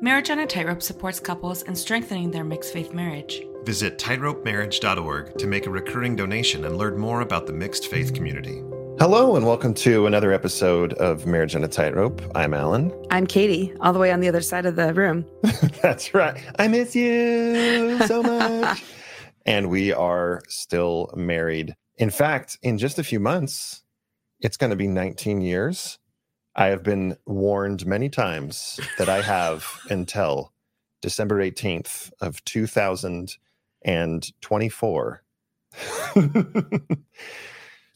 Marriage on a Tightrope supports couples in strengthening their mixed faith marriage. Visit tightropemarriage.org to make a recurring donation and learn more about the mixed faith community. Hello, and welcome to another episode of Marriage on a Tightrope. I'm Alan. I'm Katie, all the way on the other side of the room. That's right. I miss you so much. and we are still married. In fact, in just a few months, it's going to be 19 years I have been warned many times that I have until December 18th of 2024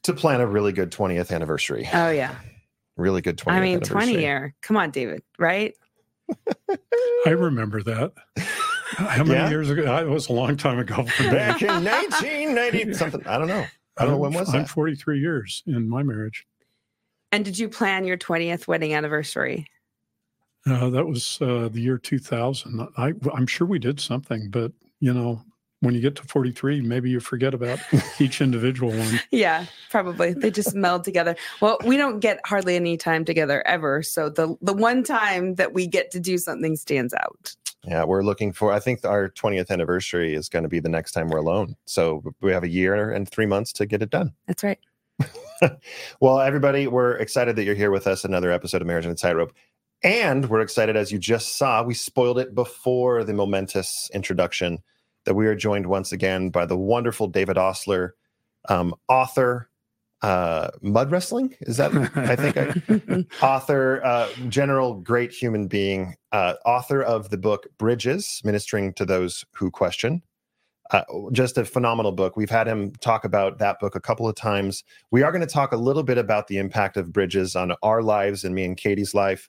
to plan a really good 20th anniversary. Oh yeah. Really good 20th I mean 20 year. Come on, David, right? I remember that. How many yeah? years ago? It was a long time ago. Back in 1990 something. I don't know. I don't know when was I'm that? 43 years in my marriage. And did you plan your 20th wedding anniversary? Uh, that was uh, the year 2000. I, I'm sure we did something, but you know, when you get to 43, maybe you forget about each individual one. Yeah, probably. They just meld together. Well, we don't get hardly any time together ever. So the the one time that we get to do something stands out. Yeah, we're looking for I think our 20th anniversary is going to be the next time we're alone. So we have a year and 3 months to get it done. That's right. well, everybody, we're excited that you're here with us. Another episode of Marriage and Tightrope. And we're excited, as you just saw, we spoiled it before the momentous introduction, that we are joined once again by the wonderful David Ostler, um, author, uh, mud wrestling. Is that, I think, I, author, uh, general great human being, uh, author of the book Bridges, Ministering to Those Who Question, uh, just a phenomenal book. We've had him talk about that book a couple of times. We are going to talk a little bit about the impact of bridges on our lives and me and Katie's life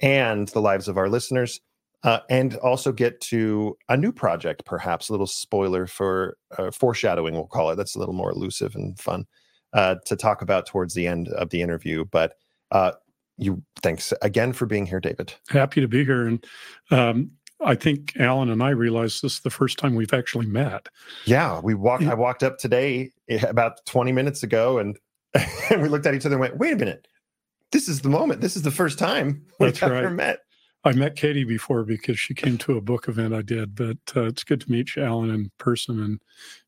and the lives of our listeners. Uh, and also get to a new project, perhaps a little spoiler for uh, foreshadowing, we'll call it. That's a little more elusive and fun uh, to talk about towards the end of the interview. But uh, you, thanks again for being here, David. Happy to be here. And um, I think Alan and I realized this the first time we've actually met. Yeah, we walked. I walked up today eh, about 20 minutes ago, and, and we looked at each other and went, "Wait a minute, this is the moment. This is the first time we've That's ever right. met." I met Katie before because she came to a book event I did, but uh, it's good to meet you, Alan, in person, and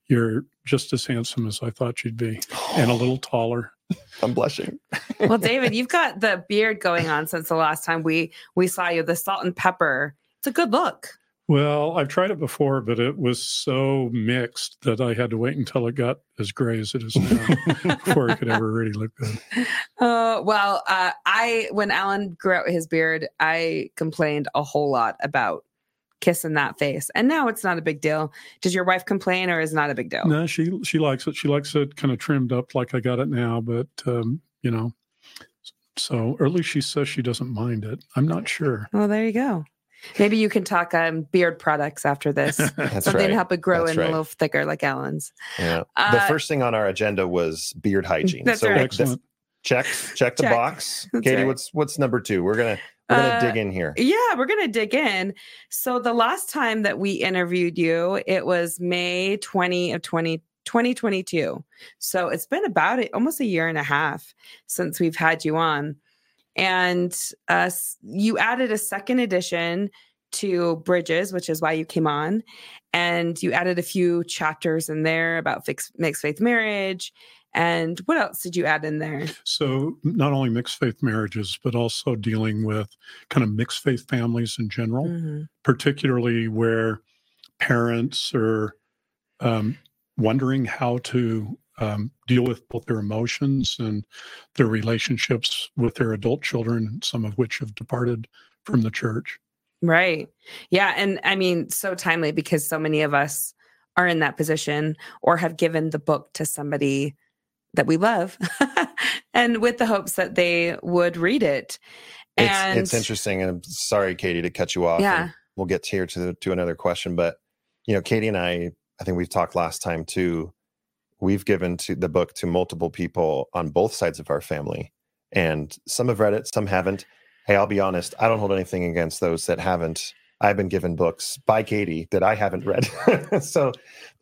you're just as handsome as I thought you'd be, and a little taller. I'm blushing. well, David, you've got the beard going on since the last time we we saw you. The salt and pepper it's a good look. Well, I've tried it before, but it was so mixed that I had to wait until it got as gray as it is now before it could ever really look good. Uh, well, uh, I when Alan grew out his beard, I complained a whole lot about kissing that face, and now it's not a big deal. Does your wife complain, or is it not a big deal? No, she she likes it. She likes it kind of trimmed up like I got it now, but um, you know, so or at least she says she doesn't mind it. I'm not sure. Well, there you go. Maybe you can talk um, beard products after this. Something right. to help it grow that's in right. a little thicker, like Alan's. Yeah. Uh, the first thing on our agenda was beard hygiene. That's so right. Excellent. check check the check. box. That's Katie, right. what's what's number two? We're gonna we're gonna uh, dig in here. Yeah, we're gonna dig in. So the last time that we interviewed you, it was May 20 of 20. 2022. So it's been about almost a year and a half since we've had you on and uh, you added a second edition to Bridges, which is why you came on, and you added a few chapters in there about fix, mixed faith marriage. And what else did you add in there? So, not only mixed faith marriages, but also dealing with kind of mixed faith families in general, mm-hmm. particularly where parents are um, wondering how to um, deal with both their emotions and their relationships with their adult children, some of which have departed from the church. Right. Yeah. And I mean, so timely because so many of us are in that position or have given the book to somebody that we love and with the hopes that they would read it. And it's, it's interesting. And I'm sorry, Katie, to cut you off. Yeah. We'll get here to, to another question. But, you know, Katie and I, I think we've talked last time too we've given to the book to multiple people on both sides of our family and some have read it some haven't hey i'll be honest i don't hold anything against those that haven't I've been given books by Katie that I haven't read. so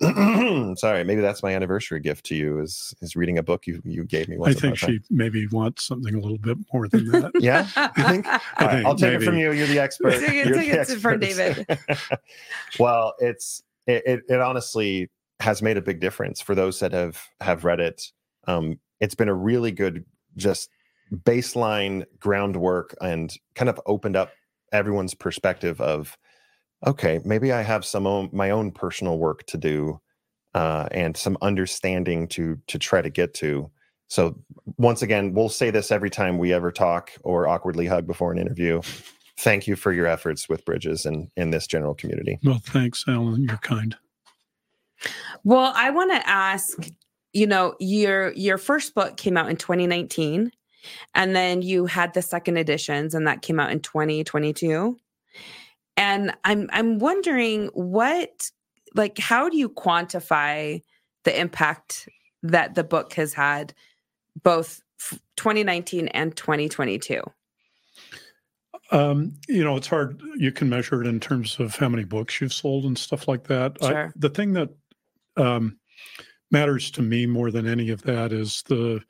sorry, maybe that's my anniversary gift to you is is reading a book you you gave me. I think she maybe wants something a little bit more than that. yeah, you think? All right, think I'll take maybe. it from you. You're the expert. take You're take it from David. well, it's it, it, it honestly has made a big difference for those that have have read it. Um, it's been a really good just baseline groundwork and kind of opened up everyone's perspective of okay maybe i have some own, my own personal work to do uh, and some understanding to to try to get to. So once again we'll say this every time we ever talk or awkwardly hug before an interview. Thank you for your efforts with bridges and in this general community. Well thanks alan. You're kind well i want to ask you know your your first book came out in 2019 and then you had the second editions, and that came out in 2022. And I'm I'm wondering what like how do you quantify the impact that the book has had both 2019 and 2022? Um, you know, it's hard. You can measure it in terms of how many books you've sold and stuff like that. Sure. I, the thing that um, matters to me more than any of that is the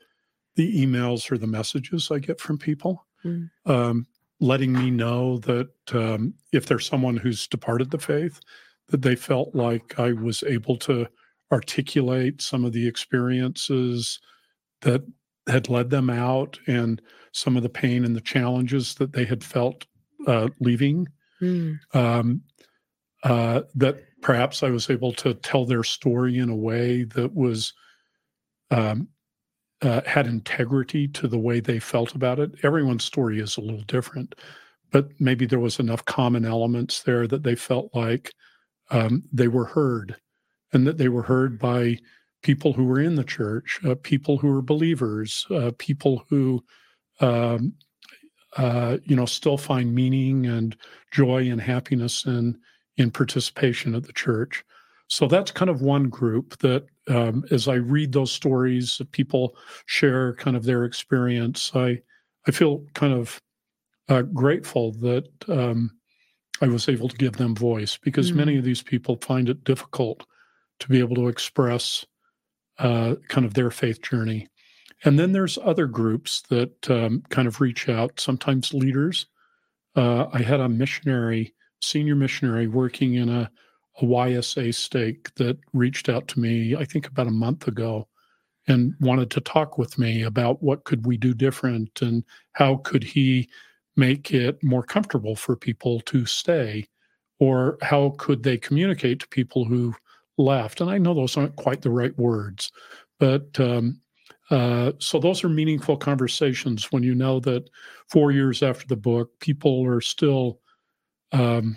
the emails or the messages I get from people, mm. um, letting me know that um, if there's someone who's departed the faith, that they felt like I was able to articulate some of the experiences that had led them out and some of the pain and the challenges that they had felt uh, leaving. Mm. Um, uh, that perhaps I was able to tell their story in a way that was um, uh, had integrity to the way they felt about it. Everyone's story is a little different, but maybe there was enough common elements there that they felt like um, they were heard and that they were heard by people who were in the church, uh, people who were believers, uh, people who, um, uh, you know, still find meaning and joy and happiness in in participation at the church. So that's kind of one group that, um, as I read those stories, people share kind of their experience. I I feel kind of uh, grateful that um, I was able to give them voice because mm many of these people find it difficult to be able to express uh, kind of their faith journey. And then there's other groups that um, kind of reach out, sometimes leaders. Uh, I had a missionary, senior missionary, working in a a YSA stake that reached out to me, I think about a month ago, and wanted to talk with me about what could we do different and how could he make it more comfortable for people to stay or how could they communicate to people who left. And i know those aren't quite the right words but um, uh, so those are meaningful conversations when you know that four years after the book people are still um,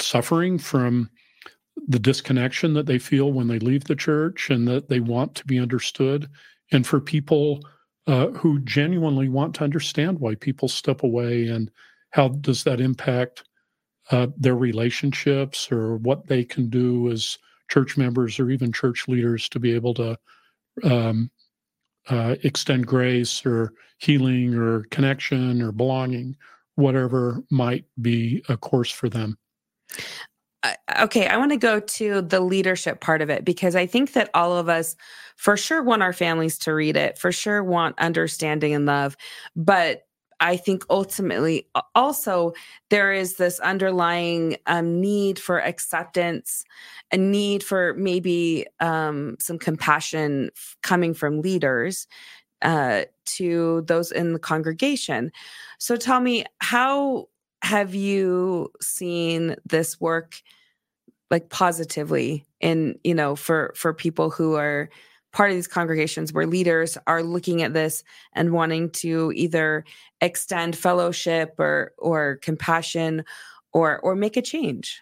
suffering from the disconnection that they feel when they leave the church and that they want to be understood. And for people uh, who genuinely want to understand why people step away and how does that impact uh, their relationships or what they can do as church members or even church leaders to be able to um, uh, extend grace or healing or connection or belonging, whatever might be a course for them okay, I want to go to the leadership part of it because I think that all of us for sure want our families to read it, for sure want understanding and love. But I think ultimately also there is this underlying um, need for acceptance, a need for maybe um, some compassion coming from leaders uh, to those in the congregation. So tell me, how have you seen this work like positively in you know for for people who are part of these congregations where leaders are looking at this and wanting to either extend fellowship or or compassion or or make a change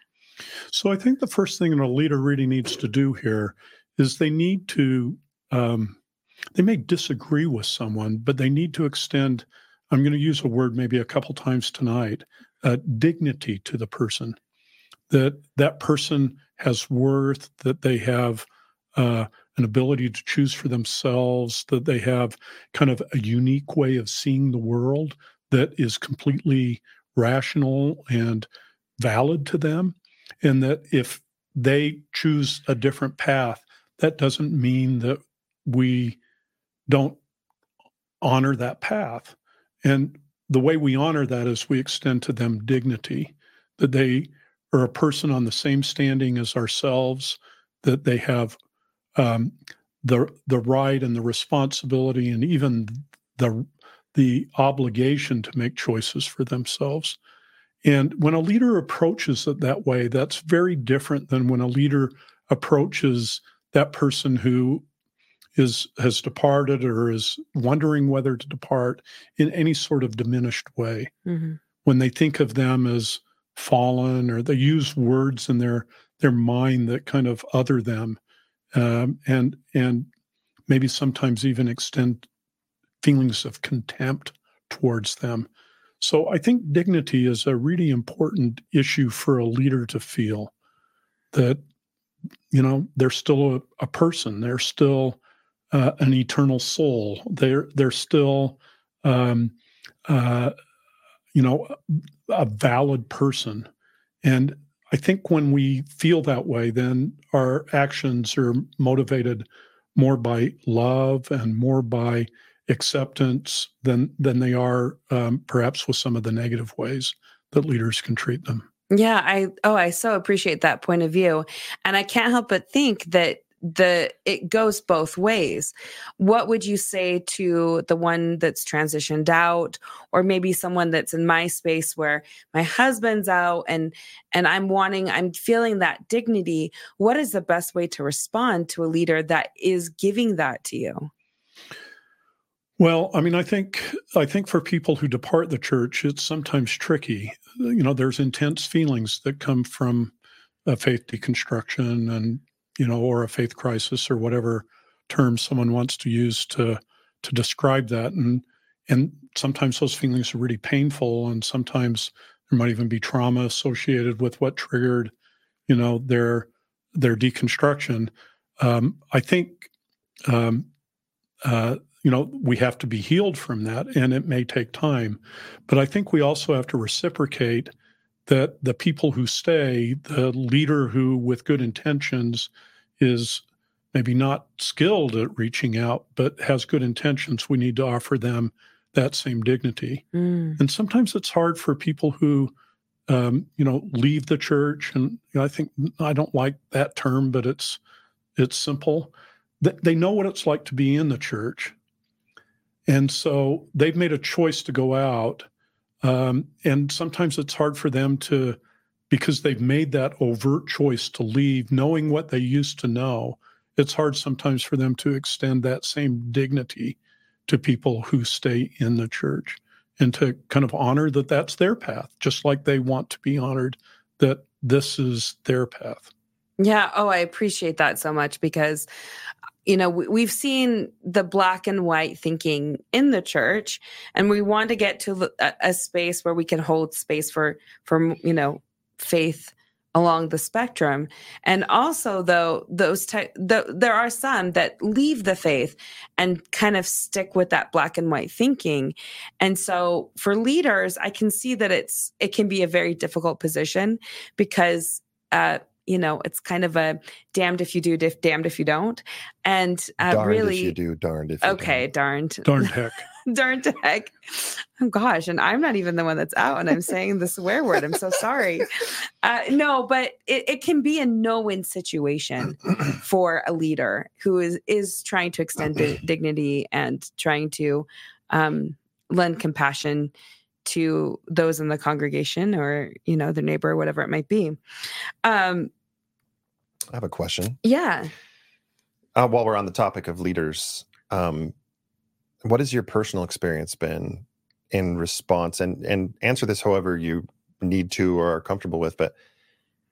so i think the first thing a leader really needs to do here is they need to um, they may disagree with someone but they need to extend i'm going to use a word maybe a couple times tonight uh, dignity to the person. That that person has worth that they have uh, an ability to choose for themselves that they have kind of a unique way of seeing the world that is completely rational and valid to them, and that if they choose a different path, that doesn't mean that we don't honor that path. And the way we honor that is we extend to them dignity, that they are a person on the same standing as ourselves, that they have um, the the right and the responsibility and even the the obligation to make choices for themselves. And when a leader approaches it that way, that's very different than when a leader approaches that person who is has departed or is wondering whether to depart in any sort of diminished way. Mm-hmm. When they think of them as fallen or they use words in their their mind that kind of other them um, and and maybe sometimes even extend feelings of contempt towards them. So I think dignity is a really important issue for a leader to feel that you know they're still a, a person, they're still uh, an eternal soul, they're they're still um, uh, you know a valid person, and I think when we feel that way, then our actions are motivated more by love and more by acceptance than than they are um, perhaps with some of the negative ways that leaders can treat them. Yeah, I oh I so appreciate that point of view, and I can't help but think that the it goes both ways. What would you say to the one that's transitioned out or maybe someone that's in my space where my husband's out and and i'm wanting i'm feeling that dignity? What is the best way to respond to a leader that is giving that to you? Well i mean i think i think for people who depart the church it's sometimes tricky. You know there's intense feelings that come from a faith deconstruction and you know, or a faith crisis or whatever term someone wants to use to to describe that. And and sometimes those feelings are really painful, and sometimes there might even be trauma associated with what triggered, you know, their their deconstruction. Um, I think, um, uh, you know, we have to be healed from that, and it may take time. But I think we also have to reciprocate that the people who stay, the leader who, with good intentions, is maybe not skilled at reaching out, but has good intentions, we need to offer them that same dignity. Mm. And sometimes it's hard for people who, um, you know, leave the church. And you know, I think I don't like that term, but it's it's simple. They know what it's like to be in the church, and so they've made a choice to go out um, and sometimes it's hard for them to, because they've made that overt choice to leave, knowing what they used to know. It's hard sometimes for them to extend that same dignity to people who stay in the church and to kind of honor that that's their path, just like they want to be honored that this is their path. Yeah. Oh, I appreciate that so much because you know we've seen the black and white thinking in the church and we want to get to a, space where we can hold space for for you know faith along the spectrum. And also though those type the, there are some that leave the faith and kind of stick with that black and white thinking. And so for leaders i can see that it's it can be a very difficult position because uh you know, it's kind of a damned if you do, damned if you don't. And uh, darned really, if you do, darned if okay, don't. darned, darned heck, darned heck. Oh gosh, and I'm not even the one that's out, and I'm saying the swear word. I'm so sorry. Uh, no, but it, it can be a no-win situation for a leader who is is trying to extend dignity and trying to um, lend compassion to those in the congregation or you know the neighbor whatever it might be. Um i have a question. Yeah. Uh, while we're on the topic of leaders um what has your personal experience been in response? And and answer this however you need to or are comfortable with but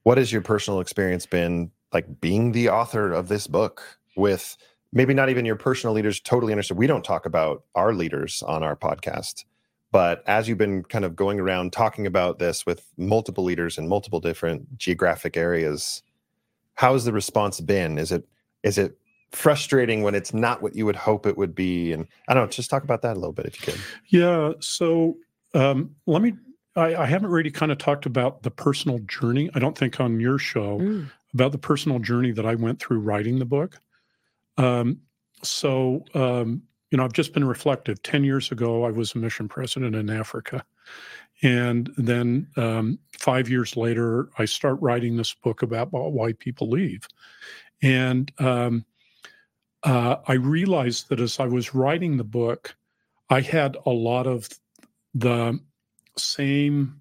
what has your personal experience been like being the author of this book with maybe not even your personal leaders totally understood we don't talk about our leaders on our podcast but as you've been kind of going around talking about this with multiple leaders in multiple different geographic areas, how has the response been? Is it is it frustrating when it's not what you would hope it would be? And I don't know, just talk about that a little bit if you could. Yeah. So um, let me I, I, haven't really kind of talked about the personal journey. I don't think on your show mm. about the personal journey that I went through writing the book. Um, so, um, you know, I've just been reflective. 10 years ago, I was a mission president in Africa. And then um, five years later, I start writing this book about why people leave. And um, uh, I realized that as I was writing the book, I had a lot of the same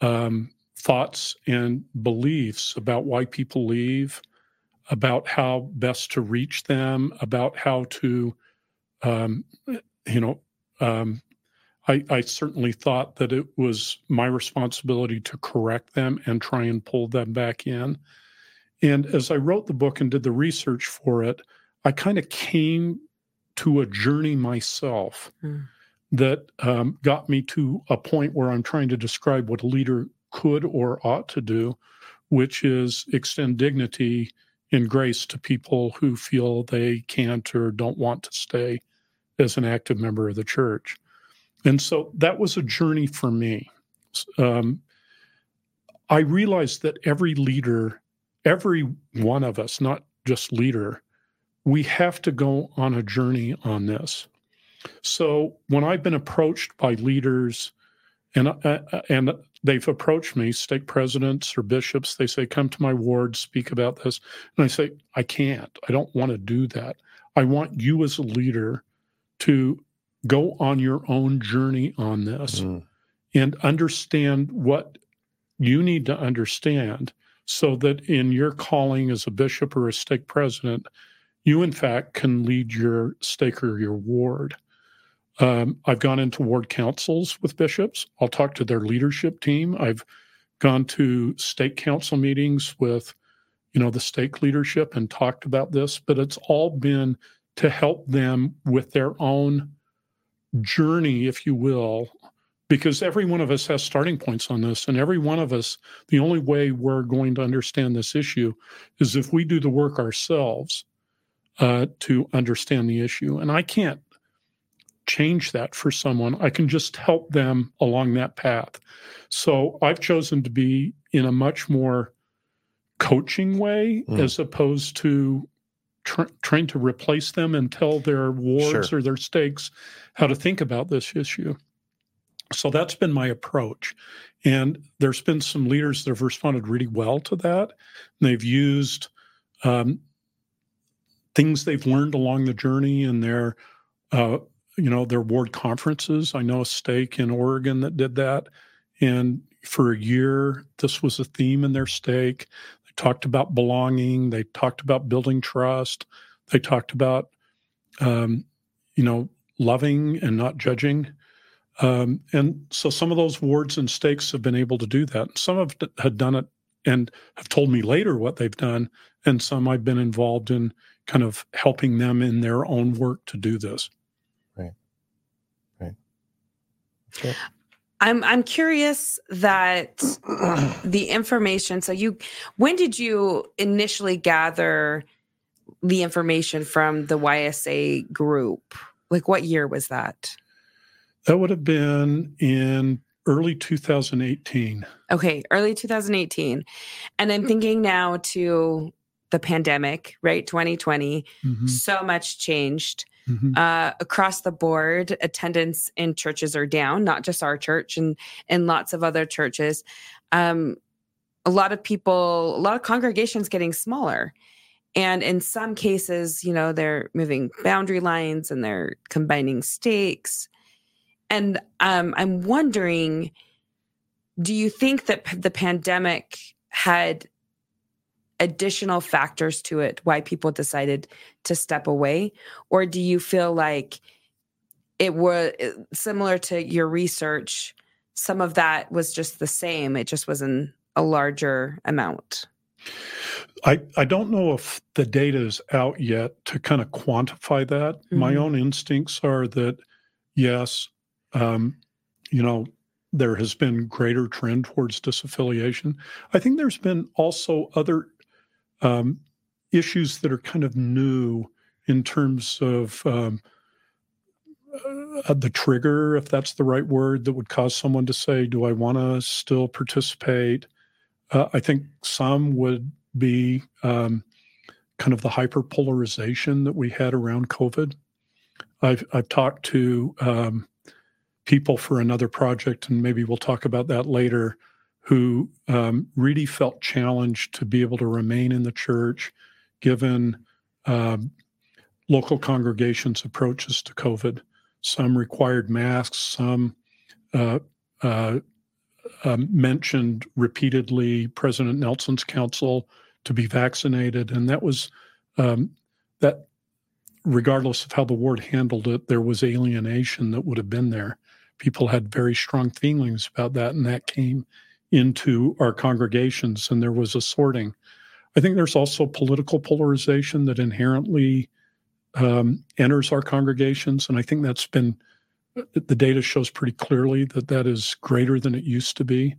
um, thoughts and beliefs about why people leave, about how best to reach them, about how to, um, you know, um, I, I, certainly thought that it was my responsibility to correct them and try and pull them back in. And as I wrote the book and did the research for it, I kind of came to a journey myself mm. that um, got me to a point where I'm trying to describe what a leader could or ought to do, which is extend dignity and grace to people who feel they can't or don't want to stay as an active member of the church. And so that was a journey for me. Um, I realized that every leader, every one of us, not just leader, we have to go on a journey on this. So when I've been approached by leaders, and uh, uh, and they've approached me, stake presidents or bishops, they say, "Come to my ward, speak about this," and I say, "I can't. I don't want to do that. I want you as a leader to go on your own journey on this mm. and understand what you need to understand." So that in your calling as a bishop or a stake president, you in fact can lead your stake or your ward. Um, I've gone into ward councils with bishops. I'll talk to their leadership team. I've gone to stake council meetings with, you know, the stake leadership and talked about this, but it's all been to help them with their own journey, if you will, because every one of us has starting points on this. And every one of us, the only way we're going to understand this issue is if we do the work ourselves uh, to understand the issue. And I can't change that for someone. I can just help them along that path. So I've chosen to be in a much more coaching way mm. as opposed to tr- trying to replace them and tell their wards sure. or their stakes how to think about this issue. So that's been my approach. And there's been some leaders that have responded really well to that. And they've used um, things they've learned along the journey in their uh, you know their ward conferences i know a stake in oregon that did that and for a year this was a theme in their stake talked about belonging they talked about building trust they talked about um, you know loving and not judging um, and so some of those wards and stakes have been able to do that some have had done it and have told me later what they've done and some i've been involved in kind of helping them in their own work to do this. Right. Right. Okay. I'm I'm curious that the information. So you, when did you initially gather the information from the YSA group? Like what year was that? That would have been in early 2018. Okay, early 2018. And I'm thinking now to the pandemic, right? 2020, mm-hmm. so much changed. Mm-hmm. Uh, across the board, attendance in churches are down, not just our church and and lots of other churches. Um, a lot of people, a lot of congregations getting smaller. And in some cases, you know, they're moving boundary lines and they're combining stakes. And um, I'm wondering, do you think that p- the pandemic had additional factors to it why people decided to step away or do you feel like it was uh, similar to your research some of that was just the same it just was in a larger amount I, I don't know if the data is out yet to kind of quantify that. Mm-hmm. My own instincts are that yes, um, you know, there has been greater trend towards disaffiliation. I think there's been also other um, issues that are kind of new in terms of um, uh, the trigger, if that's the right word, that would cause someone to say, Do I want to still participate? Uh, I think some would be um, kind of the hyperpolarization that we had around COVID. I've, I've talked to um, people for another project, and maybe we'll talk about that later, who um, really felt challenged to be able to remain in the church given um, local congregations' approaches to COVID. Some required masks, some uh, uh, uh, mentioned repeatedly President Nelson's counsel to be vaccinated, and that was um, that. Regardless of how the ward handled it, there was alienation that would have been there. People had very strong feelings about that, and that came into our congregations, and there was a sorting. I think there's also political polarization that inherently um, enters our congregations. And I think that's been, the data shows pretty clearly that that is greater than it used to be.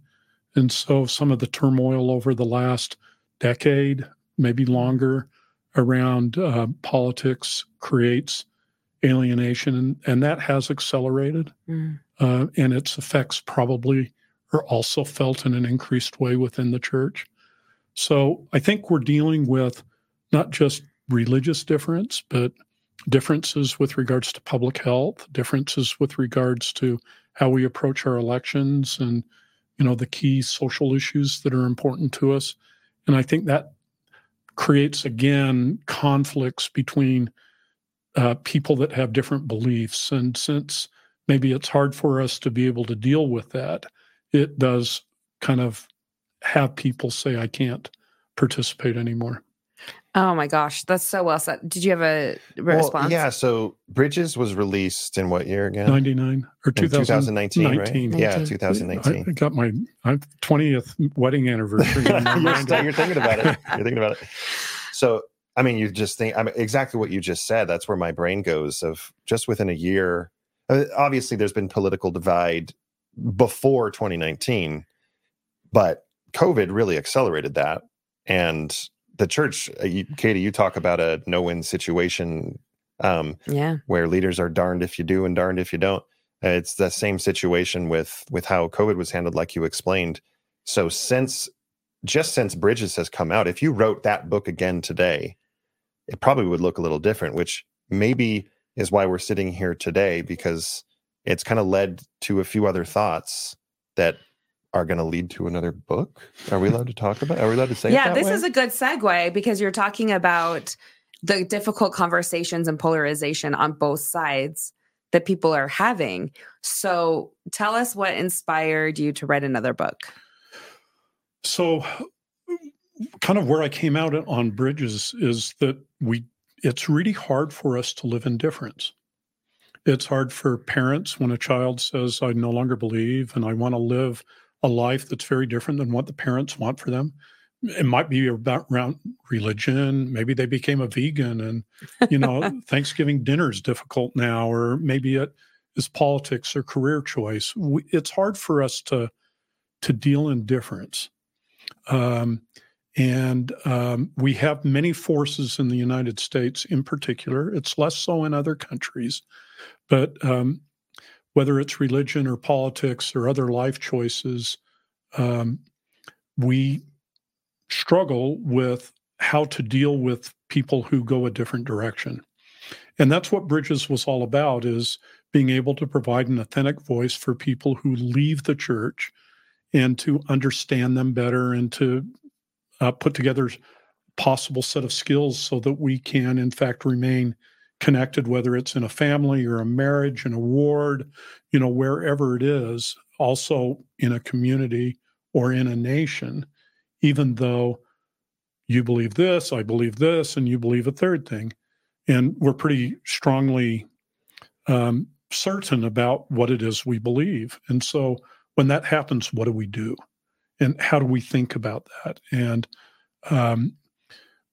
And so some of the turmoil over the last decade, maybe longer, around uh, politics creates alienation, and, and that has accelerated. Mm. Uh, and its effects probably are also felt in an increased way within the church. So I think we're dealing with not just religious difference, but differences with regards to public health, differences with regards to how we approach our elections and you know the key social issues that are important to us. And I think that creates again conflicts between uh, people that have different beliefs. And since maybe it's hard for us to be able to deal with that, it does kind of have people say, I can't participate anymore. Oh my gosh, that's so well said. Did you have a response? Well, yeah, so Bridges was released in what year again? 99 or 2019, 2019, right? Yeah, 2019. I, got my 20th wedding anniversary. you're, you're thinking about it. You're thinking about it. So, I mean, you just think I mean exactly what you just said. That's where my brain goes of just within a year. Uh, obviously, there's been political divide before 2019, but COVID really accelerated that. And the church, uh, Katie, you talk about a no win situation. Um, yeah. Where leaders are darned if you do and darned if you don't. It's the same situation with with how COVID was handled, like you explained. So since just since Bridges has come out, if you wrote that book again today, it probably would look a little different, which maybe is why we're sitting here today because it's kind of led to a few other thoughts that are going to lead to another book. Are we allowed to talk about? Are we allowed to say? Yeah, this way? is a good segue because you're talking about the difficult conversations and polarization on both sides that people are having. So, tell us what inspired you to write another book. So, kind of where I came out on Bridges is that we it's really hard for us to live in difference. It's hard for parents when a child says, I no longer believe and I want to live a life that's very different than what the parents want for them. It might be about around religion. Maybe they became a vegan and, you know, Thanksgiving dinner is difficult now, or maybe it is politics or career choice. We, it's hard for us to to deal in difference. Um, and um, we have many forces in the United States in particular. It's less so in other countries but um, whether it's religion or politics or other life choices, um, we struggle with how to deal with people who go a different direction. And that's what Bridges was all about is being able to provide an authentic voice for people who leave the church and to understand them better and to uh, put together possible set of skills so that we can in fact remain connected, whether it's in a family or a marriage, in a ward, you know, wherever it is, also in a community or in a nation, even though you believe this, I believe this, and you believe a third thing. And we're pretty strongly um, certain about what it is we believe. And so when that happens, what do we do? And how do we think about that? And um,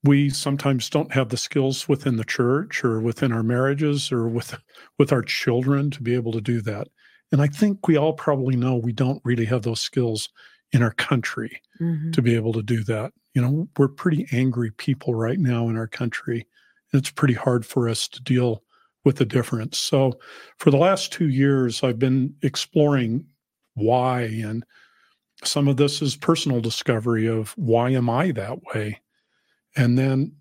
we sometimes don't have the skills within the church or within our marriages or with with our children to be able to do that and i think we all probably know we don't really have those skills in our country mm-hmm. to be able to do that you know we're pretty angry people right now in our country and it's pretty hard for us to deal with the difference. So for the last two years, I've been exploring why and some of this is personal discovery of why am I that way? And then,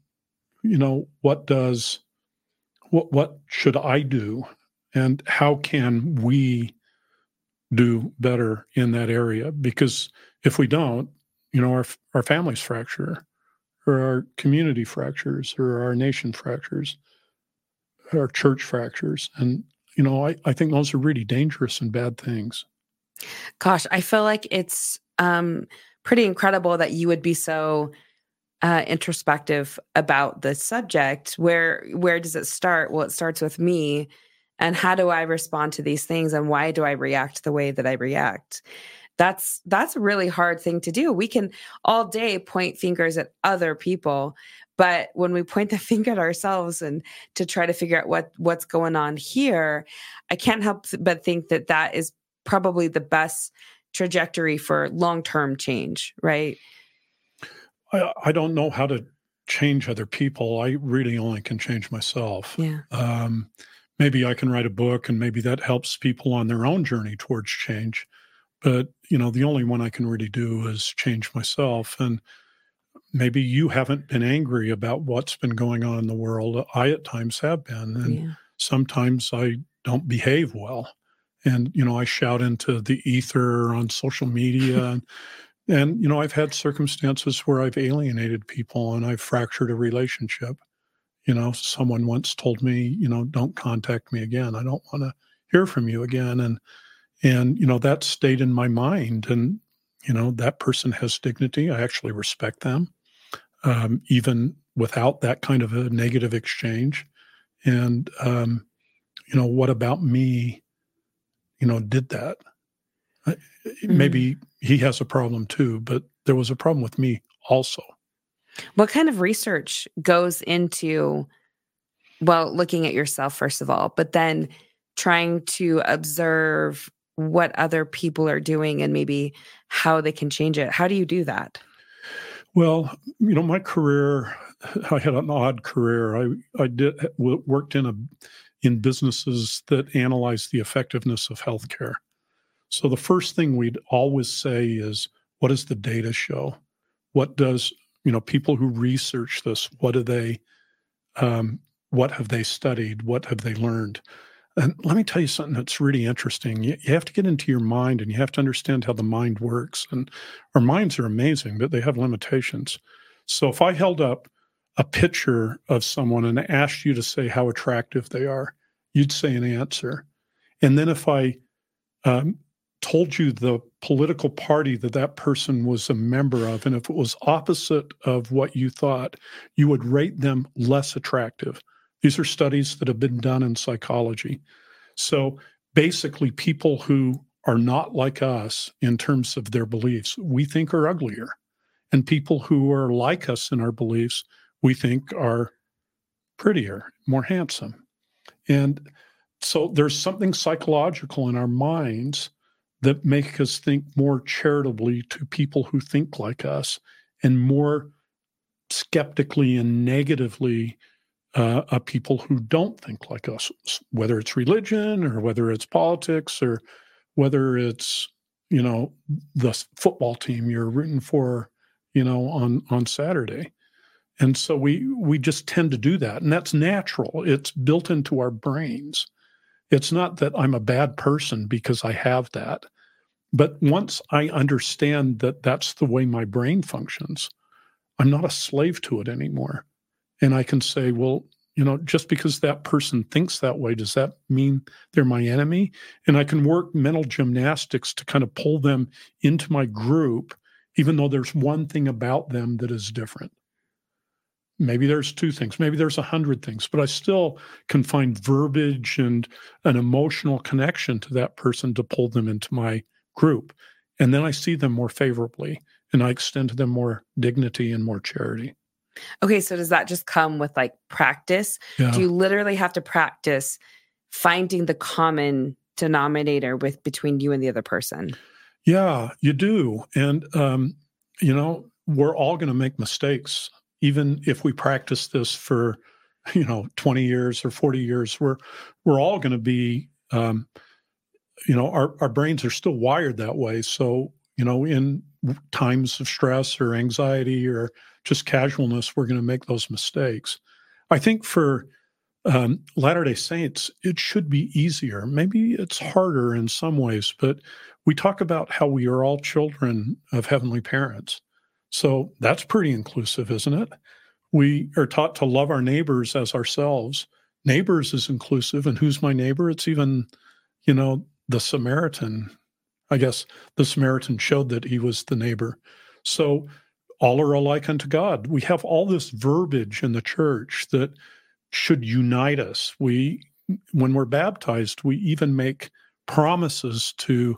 you know, what does what what should I do? And how can we do better in that area? Because if we don't, you know, our our families fracture, or our community fractures, or our nation fractures, our church fractures. And, you know, I, I think those are really dangerous and bad things. Gosh, I feel like it's um, pretty incredible that you would be so uh, introspective about the subject. Where where does it start? Well, it starts with me, and how do I respond to these things, and why do I react the way that I react? That's that's a really hard thing to do. We can all day point fingers at other people, but when we point the finger at ourselves and to try to figure out what what's going on here, I can't help but think that that is probably the best trajectory for long-term change, right? I, I don't know how to change other people. I really only can change myself. Yeah. Um, maybe I can write a book and maybe that helps people on their own journey towards change. But, you know, the only one I can really do is change myself. And maybe you haven't been angry about what's been going on in the world. I at times have been. And yeah. sometimes I don't behave well and you know i shout into the ether on social media and, and you know i've had circumstances where i've alienated people and i've fractured a relationship. You know someone once told me you know don't contact me again. I don't want to hear from you again. And and you know that stayed in my mind and you know that person has dignity. I actually respect them um, even without that kind of a negative exchange. And um, you know what about me you know, did that. Mm-hmm. Maybe he has a problem too, but there was a problem with me also. What kind of research goes into, well, looking at yourself, first of all, but then trying to observe what other people are doing and maybe how they can change it? How do you do that? Well, you know, my career, I had an odd career. I, I did worked in a in businesses that analyze the effectiveness of healthcare. So the first thing we'd always say is, what does the data show? What does you know people who research this? What do they? Um, what have they studied? What have they learned? And let me tell you something that's really interesting. You, you, have to get into your mind and you have to understand how the mind works. And our minds are amazing, but they have limitations. So if I held up a picture of someone and asked you to say how attractive they are, you'd say an answer. And then if I um, told you the political party that that person was a member of, and if it was opposite of what you thought, you would rate them less attractive. These are studies that have been done in psychology. So basically, people who are not like us in terms of their beliefs, we think are uglier. And people who are like us in our beliefs, we think are prettier, more handsome. And so there's something psychological in our minds that make us think more charitably to people who think like us and more skeptically and negatively uh, of people who don't think like us, whether it's religion or whether it's politics or whether it's you know the football team you're rooting for you know on on Saturday. And so we we just tend to do that. And that's natural. It's built into our brains. It's not that I'm a bad person because I have that. But once I understand that that's the way my brain functions, I'm not a slave to it anymore. And I can say, well, you know, just because that person thinks that way, does that mean they're my enemy? And I can work mental gymnastics to kind of pull them into my group, even though there's one thing about them that is different. Maybe there's two things, maybe there's a hundred things, but I still can find verbiage and an emotional connection to that person to pull them into my group. And then I see them more favorably and I extend to them more dignity and more charity. Okay, so does that just come with like practice? Yeah. Do you literally have to practice finding the common denominator with between you and the other person? Yeah, you do. And um, you know, we're all going to make mistakes even if we practice this for you know 20 years or 40 years we're we're all going to be um, you know our, our brains are still wired that way. So you know in times of stress or anxiety or just casualness we're going to make those mistakes. I think for um, latter day saints it should be easier. Maybe it's harder in some ways but we talk about how we are all children of heavenly parents. So that's pretty inclusive isn't it? We are taught to love our neighbors as ourselves. Neighbors is inclusive and who's my neighbor? It's even you know the samaritan i guess the samaritan showed that he was the neighbor. So all are alike unto god. We have all this verbiage in the church that should unite us. We when we're baptized we even make promises to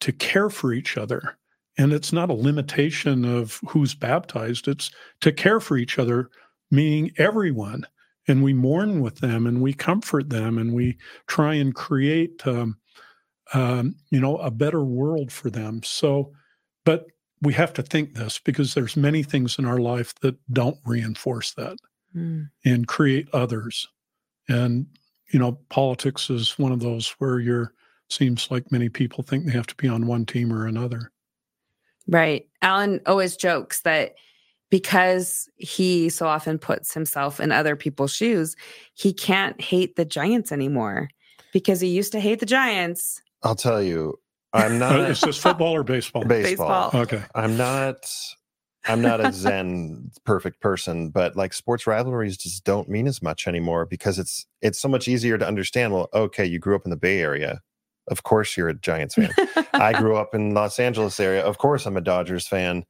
to care for each other. And it's not a limitation of who's baptized. It's to care for each other meaning everyone. And we mourn with them and we comfort them and we try and create um, um, you know a better world for them so but we have to think this because there's many things in our life that don't reinforce that mm. and create others and you know politics is one of those where you're seems like many people think they have to be on one team or another right alan always jokes that because he so often puts himself in other people's shoes, he can't hate the Giants anymore because he used to hate the Giants. I'll tell you, I'm oh, not. Is this football or baseball? Baseball. baseball. Okay. I'm not. I'm not a Zen perfect person, but like sports rivalries just don't mean as much anymore because it's it's so much easier to understand. Well, okay, you grew up in the Bay Area. Of course you're a Giants fan. I grew up in Los Angeles area. Of course I'm a Dodgers fan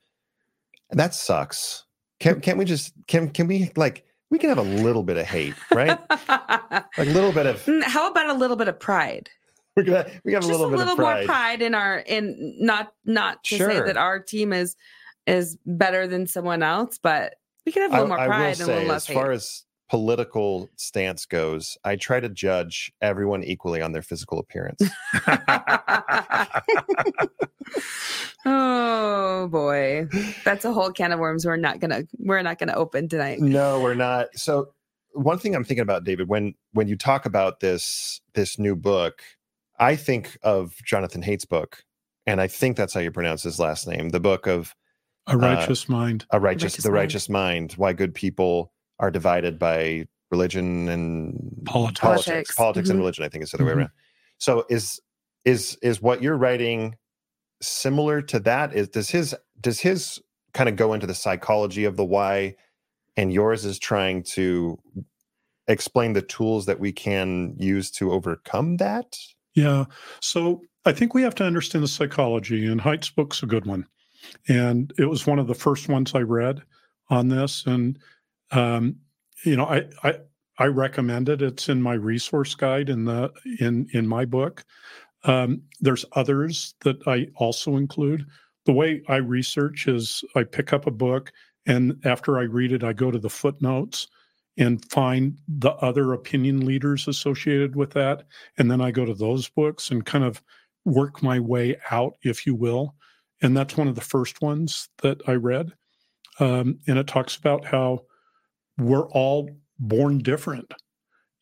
that sucks. Can can't we just can can we like we can have a little bit of hate, right? like a little bit of. How about a little bit of pride? We're gonna we got a little a bit little of pride. more pride in our in not not to Sure. say that our team is is better than someone else, but we can have a I, little more pride I will and a say, little as far hate. as political stance goes, I try to judge everyone equally on their physical appearance. oh boy, that's a whole can of worms. We're not gonna we're not gonna open tonight. no, we're not. So one thing I'm thinking about, David, when when you talk about this this new book, I think of Jonathan Haidt's book, and I think that's how you pronounce his last name. The book of A righteous mind. a righteous, Righteous the Mind. righteous mind. Why good people are divided by religion and Politics. politics, Politics. politics and religion. I think is the other way Mhm. around. So is is is what you're writing similar to that? Is does his does his kind of go into the psychology of the why, and yours is trying to explain the tools that we can use to overcome that? Yeah. So I think we have to understand the psychology, and Haidt's book's a good one. And it was one of the first ones I read on this. And, um, you know, I, I, I recommend it. It's in my resource guide in the in in my book. Um, there's others that I also include. The way I research is I pick up a book, and after I read it, I go to the footnotes and find the other opinion leaders associated with that and then I go to those books and kind of work my way out, if you will. And that's one of the first ones that I read. Um, and it talks about how we're all born different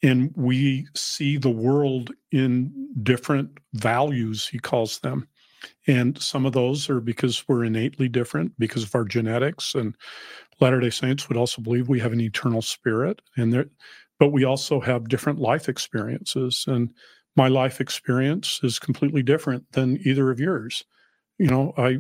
and we see the world in different values, he calls them. And some of those are because we're innately different because of our genetics. And Latter day Saints would also believe we have an eternal spirit. And there, but we also have different life experiences. And my life experience is completely different than either of yours. You know, I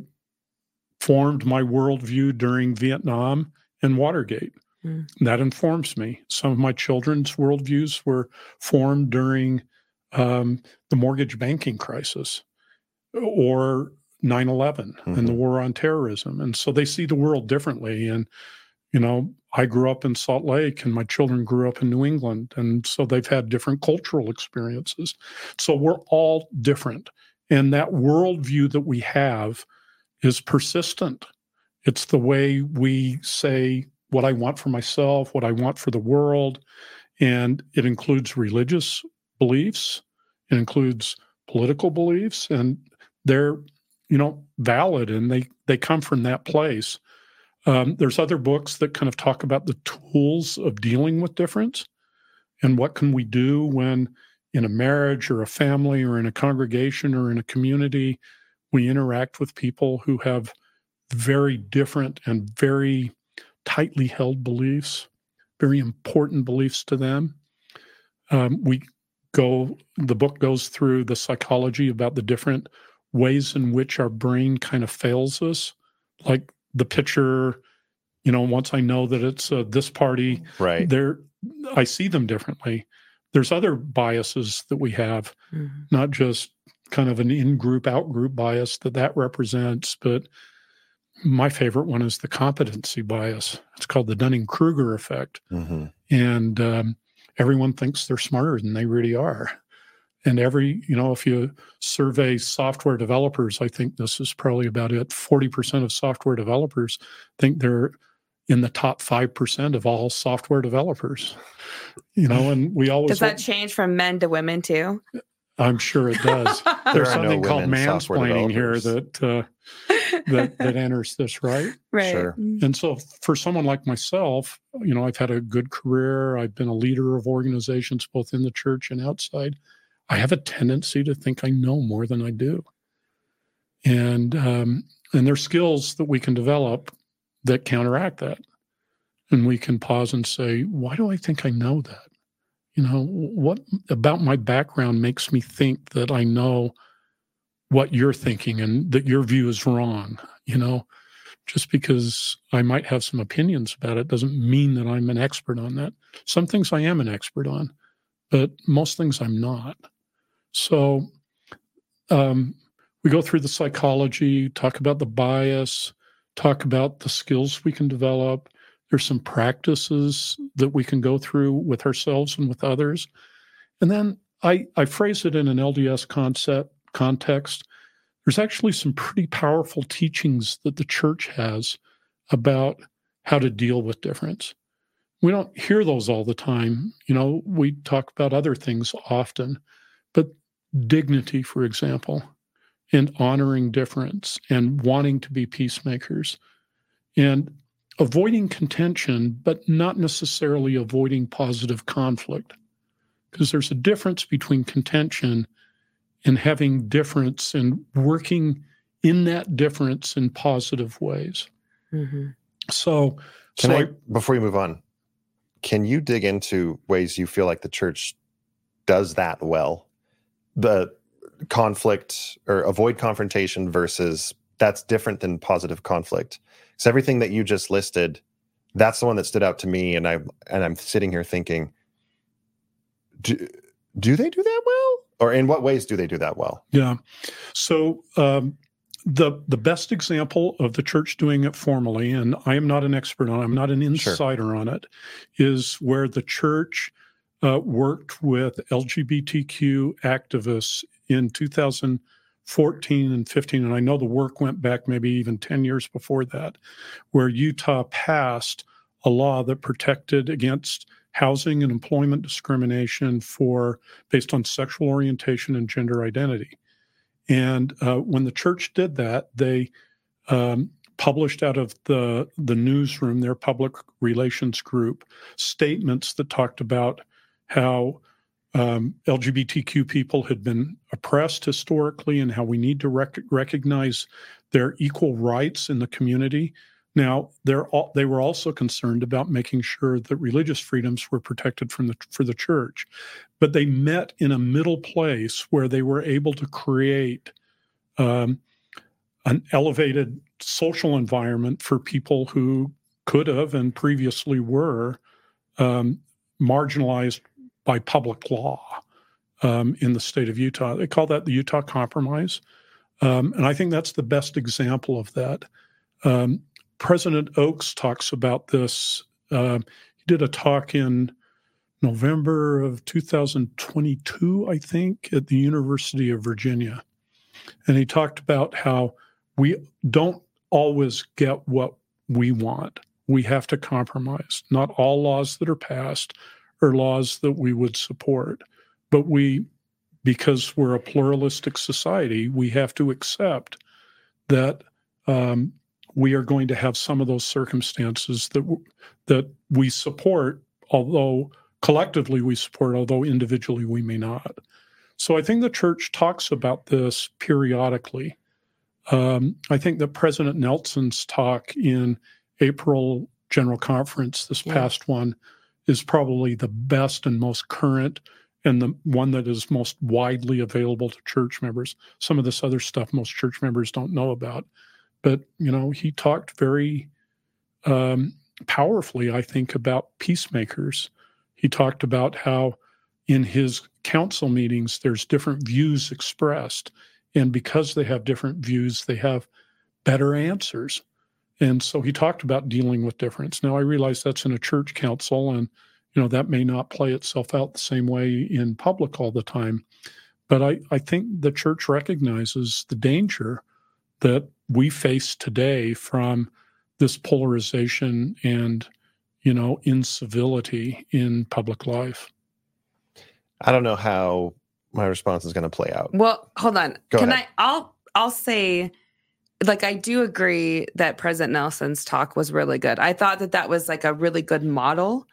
formed my worldview during Vietnam and Watergate. Mm. That informs me. Some of my children's worldviews were formed during um, the mortgage banking crisis or 9 11 and the Mhm. war on terrorism. And so they see the world differently. And, you know, I grew up in Salt Lake and my children grew up in New England. And so they've had different cultural experiences. So we're all different. And that worldview that we have is persistent. It's the way we say what I want for myself, what I want for the world. And it includes religious beliefs, it includes political beliefs, and they're, you know, valid and they, they come from that place. Um, there's other books that kind of talk about the tools of dealing with difference and what can we do when in a marriage or a family or in a congregation or in a community we interact with people who have very different and very tightly held beliefs, very important beliefs to them. Um, we go, the book goes through the psychology about the different ways in which our brain kind of fails us. Like the picture, you know, once I know that it's uh, this party, right there, I see them differently. There's other biases that we have, mm-hmm. not just kind of an in-group, out-group bias that that represents, but my favorite one is the competency bias. It's called the Dunning Kruger effect. Mm-hmm. And um, everyone thinks they're smarter than they really are. And every, you know, if you survey software developers, I think this is probably about it. 40% of software developers think they're in the top 5% of all software developers. You know, and we always. Does that change from men to women too? I'm sure it does. There's something no called mansplaining here that uh, that that enters this, right? Right. Sure. Mm-hmm. And so, for someone like myself, you know, I've had a good career. I've been a leader of organizations both in the church and outside. I have a tendency to think I know more than I do, and um, and there's skills that we can develop that counteract that, and we can pause and say, why do I think I know that? you know what about my background makes me think that i know what you're thinking and that your view is wrong? You know just because i might have some opinions about it doesn't mean that i'm an expert on that. Some things i am an expert on but most things i'm not so um, we go through the psychology talk about the bias talk about the skills we can develop there's some practices that we can go through with ourselves and with others. And then I, I phrase it in an LDS concept context. There's actually some pretty powerful teachings that the church has about how to deal with difference. We don't hear those all the time. You know, we talk about other things often, dignity, for example, and honoring difference and wanting to be peacemakers. And avoiding contention, but not necessarily avoiding positive conflict. Because there's a difference between contention and having difference and working in that difference in positive ways. Mm-hmm. So, can so I, I, before you move on, can you dig into ways you feel like the church does that well? The conflict or avoid confrontation versus that's different than positive conflict. So everything that you just listed, that's the one that stood out to me, and I and I'm sitting here thinking, do, do they do that well, or in what ways do they do that well? Yeah. So um, the the best example of the church doing it formally, and I am not an expert on, it, I'm not an insider sure. on it, is where the church uh, worked with LGBTQ activists in 2014 and 15, and I know the work went back maybe even 10 years before that, where Utah passed a law that protected against housing and employment discrimination for based on sexual orientation and gender identity. And uh, when the church did that, they um, published out of the the newsroom, their public relations group, statements that talked about how um, LGBTQ people had been oppressed historically and how we need to rec- recognize their equal rights in the community. Now, all, they were also concerned about making sure that religious freedoms were protected from the, for the church. But they met in a middle place where they were able to create um, an elevated social environment for people who could have and previously were um, marginalized by public law um, in the state of Utah. They call that the Utah Compromise. Um, and I think that's the best example of that. Um, President Oaks talks about this. Uh, he did a talk in November of 2022, I think, at the University of Virginia. And he talked about how we don't always get what we want. We have to compromise. Not all laws that are passed are laws that we would support. But we, because we're a pluralistic society, we have to accept that um, we are going to have some of those circumstances that that we support, although collectively we support, although individually we may not. So I think the church talks about this periodically. Um, I think that President Nelson's talk in April General Conference, this yeah. past one, is probably the best and most current and the one that is most widely available to church members. Some of this other stuff most church members don't know about. But, you know, he talked very um, powerfully, I think, about peacemakers. He talked about how in his council meetings, there's different views expressed. And because they have different views, they have better answers. And so he talked about dealing with difference. Now I realize that's in a church council, and you know that may not play itself out the same way in public all the time. But I, I think the church recognizes the danger that we face today from this polarization and you know incivility in public life. I don't know how my response is going to play out. Well, hold on. Go Can ahead. I? I'll I'll say, like I do agree that President Nelson's talk was really good. I thought that that was like a really good model.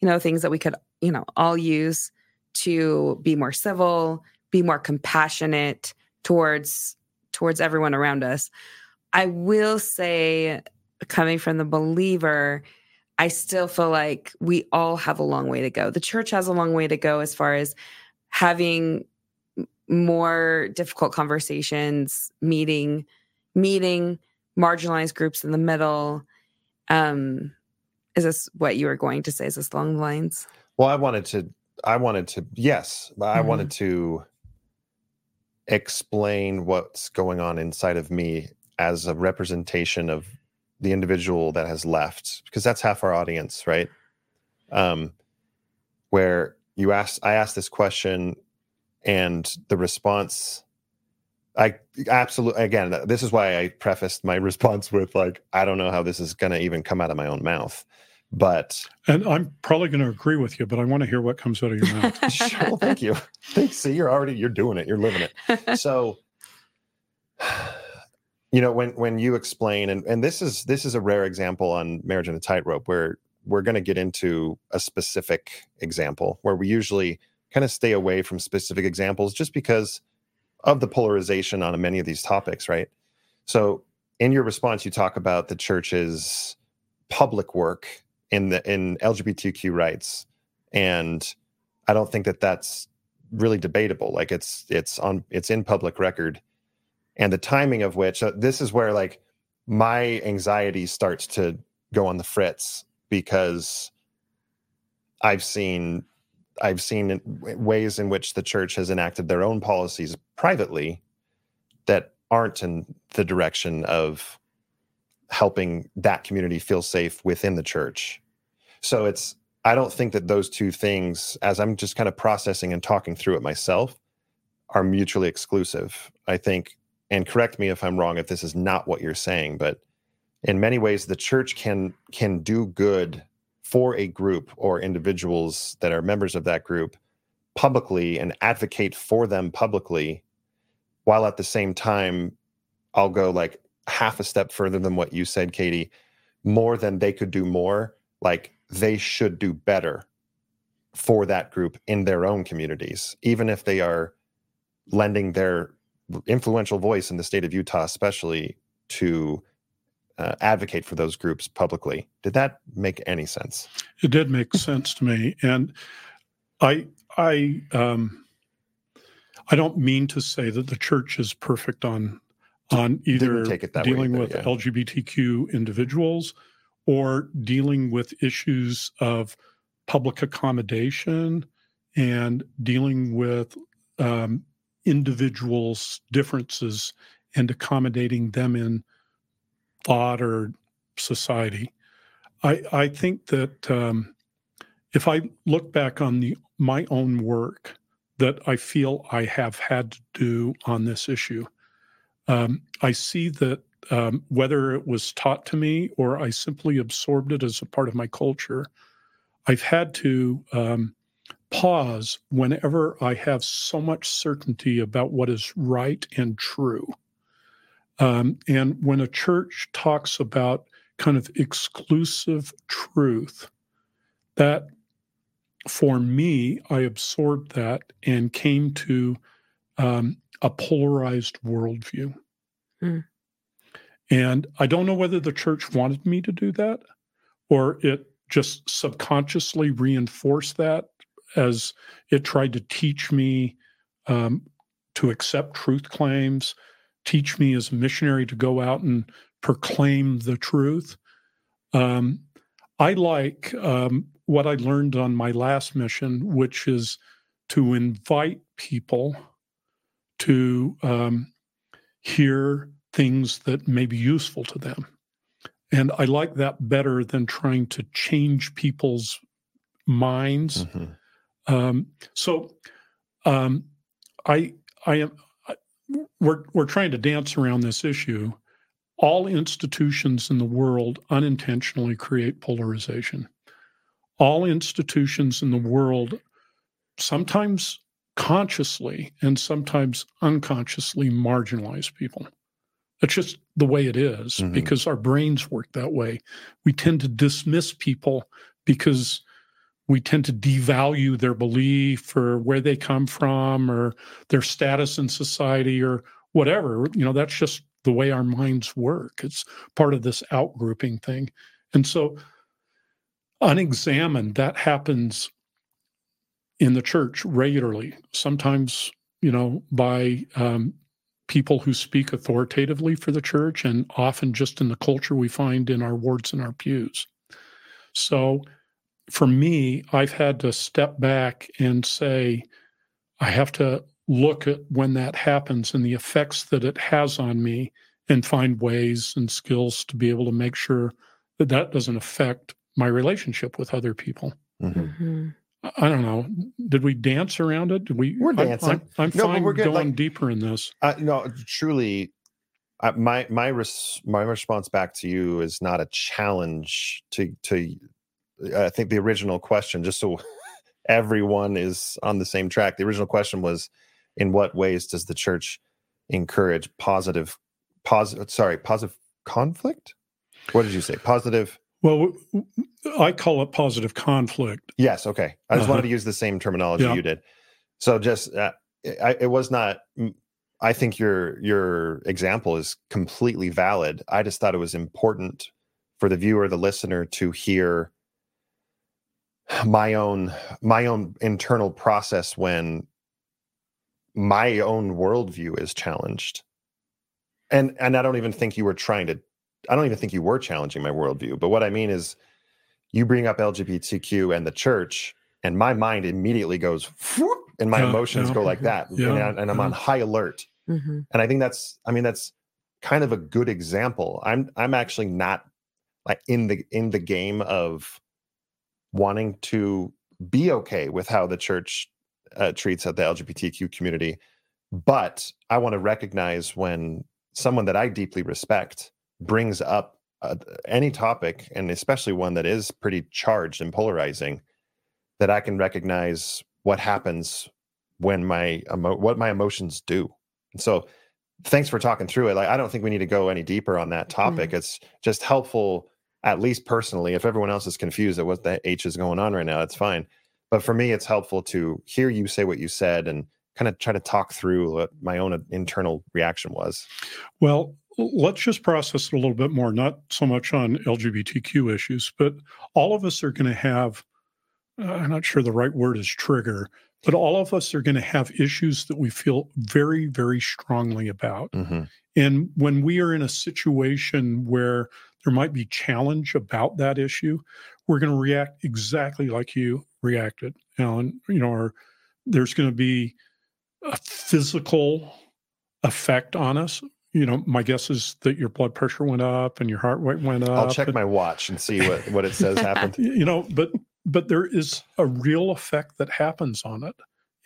You know, things that we could you know all use to be more civil, be more compassionate towards towards everyone around us. I will say, coming from the believer, I still feel like we all have a long way to go. The church has a long way to go as far as having more difficult conversations, meeting, meeting marginalized groups in the middle. Um, is this what you were going to say? Is this along the lines? Well, I wanted to, I wanted to, yes, but I mm-hmm. wanted to explain what's going on inside of me as a representation of the individual that has left because that's half our audience right um where you ask i asked this question and the response i absolutely again this is why i prefaced my response with like i don't know how this is going to even come out of my own mouth but and i'm probably going to agree with you but i want to hear what comes out of your mouth. Sure, thank you. Thanks see you're already you're doing it. You're living it. So you know when when you explain and and this is this is a rare example on marriage and a tightrope where we're going to get into a specific example where we usually kind of stay away from specific examples just because of the polarization on many of these topics right? So in your response you talk about the church's public work in the in lgbtq rights and i don't think that that's really debatable like it's it's on it's in public record. And the timing of which uh, this is where like my anxiety starts to go on the fritz because I've seen I've seen ways in which the church has enacted their own policies privately that aren't in the direction of helping that community feel safe within the church. So it's I don't think that those two things as I'm just kind of processing and talking through it myself are mutually exclusive. I think and correct me if I'm wrong if this is not what you're saying, but in many ways the church can can do good for a group or individuals that are members of that group publicly and advocate for them publicly while at the same time I'll go like half a step further than what you said Katie more than they could do more like they should do better for that group in their own communities even if they are lending their influential voice in the state of Utah, especially to uh, advocate for those groups publicly. Did that make any sense? It did make sense to me, and I I um, I don't mean to say that the church is perfect on on either dealing way, with yeah. LGBTQ individuals or dealing with issues of public accommodation and dealing with um, individuals' differences and accommodating them in thought or society. I, I think that um, if I look back on the my own work that I feel I have had to do on this issue, um, I see that um, whether it was taught to me or I simply absorbed it as a part of my culture, I've had to um, pause whenever I have so much certainty about what is right and true. Um, and when a church talks about kind of exclusive truth, that for me, I absorbed that and came to um, a polarized worldview. Mm. And I don't know whether the church wanted me to do that or it just subconsciously reinforced that as it tried to teach me um, to accept truth claims, teach me as a missionary to go out and proclaim the truth. Um, I like um, what I learned on my last mission, which is to invite people to um, hear things that may be useful to them. And I like that better than trying to change people's minds. Mm-hmm. Um, so um, I I am I, we're we're trying to dance around this issue. All institutions in the world unintentionally create polarization. All institutions in the world sometimes consciously and sometimes unconsciously marginalize people. That's just the way it is mm-hmm. because our brains work that way. We tend to dismiss people because we tend to devalue their belief or where they come from or their status in society or whatever. You know, that's just the way our minds work. It's part of this outgrouping thing. And so, unexamined, that happens in the church regularly, sometimes, you know, by um, people who speak authoritatively for the church and often just in the culture we find in our wards and our pews. So for me, I've had to step back and say, I have to look at when that happens and the effects that it has on me and find ways and skills to be able to make sure that that doesn't affect my relationship with other people. Mm-hmm. mm-hmm. I don't know. Did we dance around it? Did we? We're dancing. I'm, I'm, I'm no, fine we're going like, deeper in this. Uh, no, truly, uh, my my res- my response back to you is not a challenge to to. I think the original question, just so everyone is on the same track, the original question was, in what ways does the church encourage positive, positive? Sorry, positive conflict. What did you say? Positive well, I call it positive conflict. Yes. Okay. I just uh-huh. wanted to use the same terminology yeah. you did. So just, uh, I, it was not. I think your your example is completely valid. I just thought it was important for the viewer, the listener, to hear my own my own internal process when my own worldview is challenged and and i don't even think you were trying to I don't even think you were challenging my worldview. But what I mean is, you bring up LGBTQ and the church, and my mind immediately goes, and my yeah, emotions yeah, go like that, yeah, and, and, I'm on high alert. Mm-hmm. And I think that's, I mean, that's kind of a good example. I'm, I'm actually not like in the in the game of wanting to be okay with how the church uh, treats the LGBTQ community, but I want to recognize when someone that I deeply respect brings up uh, any topic, and especially one that is pretty charged and polarizing, that I can recognize what happens when my emo- what my emotions do. And so, thanks for talking through it. Like, I don't think we need to go any deeper on that topic. Mm-hmm. It's just helpful, at least personally. If everyone else is confused at what the H is going on right now, it's fine. But for me, it's helpful to hear you say what you said and kind of try to talk through what my own internal reaction was. Well, let's just process it a little bit more, not so much on LGBTQ issues, but all of us are going to have, uh, I'm not sure the right word is trigger, but all of us are going to have issues that we feel very, very strongly about. Mm-hmm. And when we are in a situation where there might be challenge about that issue, we're going to react exactly like you reacted, Alan. You know, or there's going to be a physical effect on us you know, my guess is that your blood pressure went up and your heart rate went up. I'll check and, my watch and see what, what it says happened. You know, but but there is a real effect that happens on it.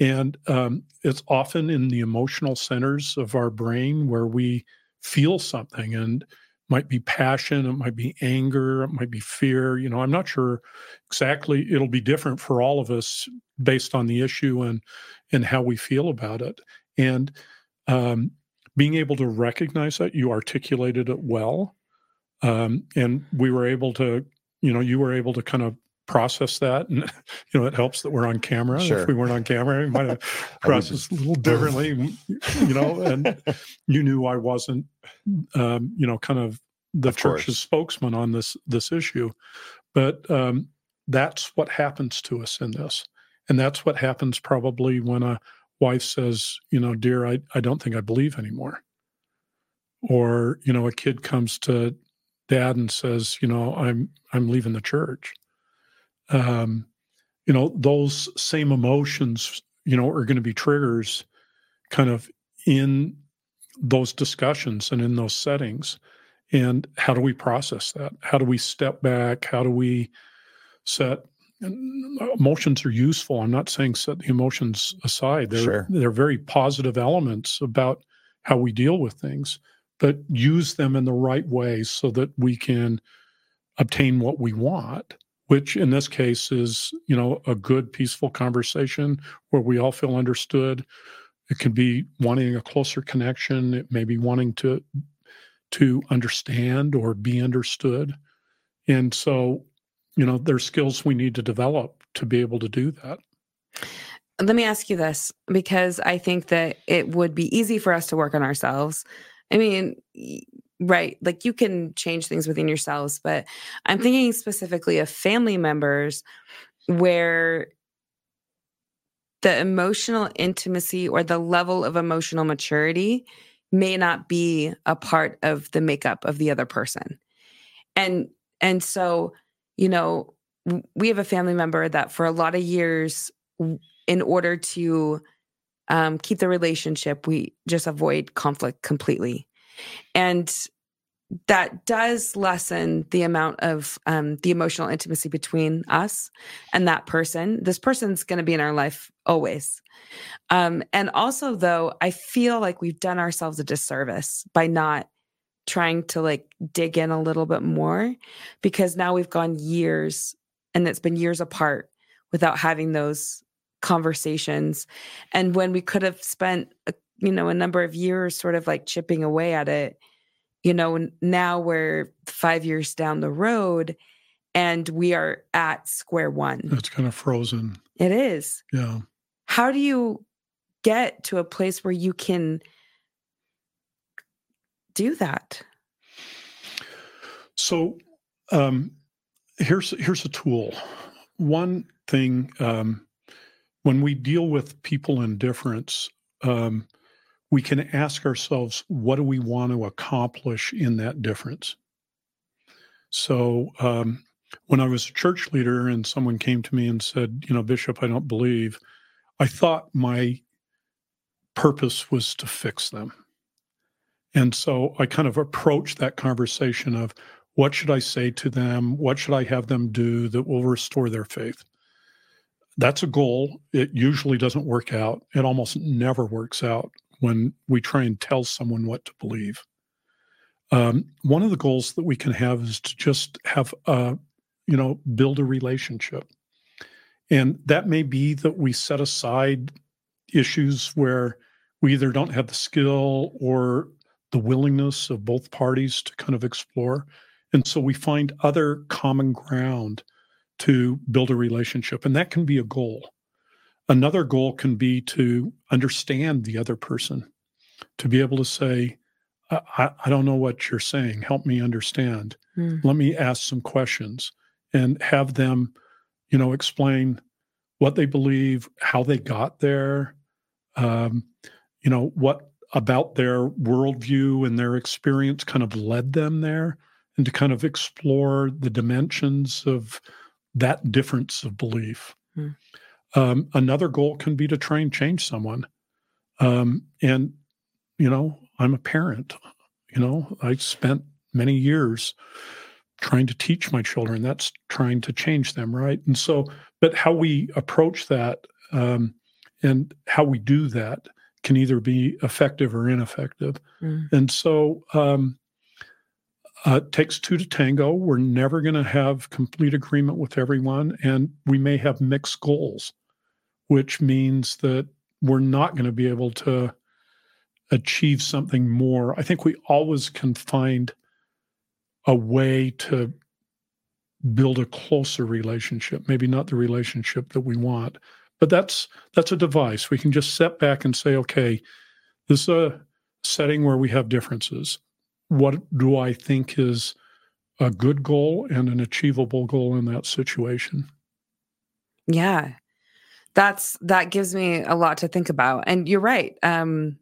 And um, it's often in the emotional centers of our brain where we feel something and might be passion, it might be anger, it might be fear. You know, I'm not sure exactly. It'll be different for all of us based on the issue and and how we feel about it. And um, being able to recognize that you articulated it well um, and we were able to you know you were able to kind of process that and you know it helps that we're on camera sure. if we weren't on camera we might have processed a little differently you know and you knew i wasn't um, you know kind of the of church's course. spokesman on this this issue but um, that's what happens to us in this and that's what happens probably when a wife says you know dear i, I don't think i believe anymore. Or you know a kid comes to dad and says you know i'm i'm leaving the church. Um, you know those same emotions you know are going to be triggers kind of in those discussions and in those settings. And how do we process that? How do we step back? How do we set emotions are useful. I'm not saying set the emotions aside. They're sure. they're very positive elements about how we deal with things but use them in the right way so that we can obtain what we want which in this case is you know a good peaceful conversation where we all feel understood. It can be wanting a closer connection. It may be wanting to to understand or be understood. And so you know there's skills we need to develop to be able to do that. Let me ask you this because i think that it would be easy for us to work on ourselves. I mean right like you can change things within yourselves but i'm thinking specifically of family members where the emotional intimacy or the level of emotional maturity may not be a part of the makeup of the other person. And and so you know we have a family member that for a lot of years in order to um, keep the relationship we just avoid conflict completely and that does lessen the amount of um, the emotional intimacy between us and that person. This person's going to be in our life always. Um, and also, though, I feel like we've done ourselves a disservice by not trying to like dig in a little bit more because now we've gone years and it's been years apart without having those conversations. And when we could have spent, a, you know, a number of years sort of like chipping away at it you know, now we're five years down the road and we are at square one. It's kind of frozen. It is. Yeah. How do you get to a place where you can do that? So um, here's here's a tool. One thing um, when we deal with people in difference, um, we can ask ourselves, what do we want to accomplish in that difference? So, um, when I was a church leader and someone came to me and said, you know, Bishop, I don't believe, I thought my purpose was to fix them. And so I kind of approach that conversation of what should I say to them? What should I have them do that will restore their faith? That's a goal. It usually doesn't work out. It almost never works out when we try and tell someone what to believe. Um, one of the goals that we can have is to just have a, you know, build a relationship. And that may be that we set aside issues where we either don't have the skill or the willingness of both parties to kind of explore. And so we find other common ground to build a relationship. And that can be a goal. Another goal can be to understand the other person, to be able to say, I, I don't know what you're saying. Help me understand. Mm. Let me ask some questions and have them, you know, explain what they believe, how they got there, um, you know, what about their worldview and their experience kind of led them there, and to kind of explore the dimensions of that difference of belief. Mm. Um, another goal can be to try and change someone. Um, and, you know, I'm a parent. You know, I spent many years trying to teach my children. That's trying to change them, right? And so, but how we approach that um, and how we do that can either be effective or ineffective. Mm. And so, um, uh, it takes two to tango. We're never going to have complete agreement with everyone, and we may have mixed goals which means that we're not going to be able to achieve something more. I think we always can find a way to build a closer relationship, maybe not the relationship that we want. But that's that's a device. We can just step back and say, okay, this is a setting where we have differences. What do I think is a good goal and an achievable goal in that situation? Yeah. That's that gives me a lot to think about. And you're right. Um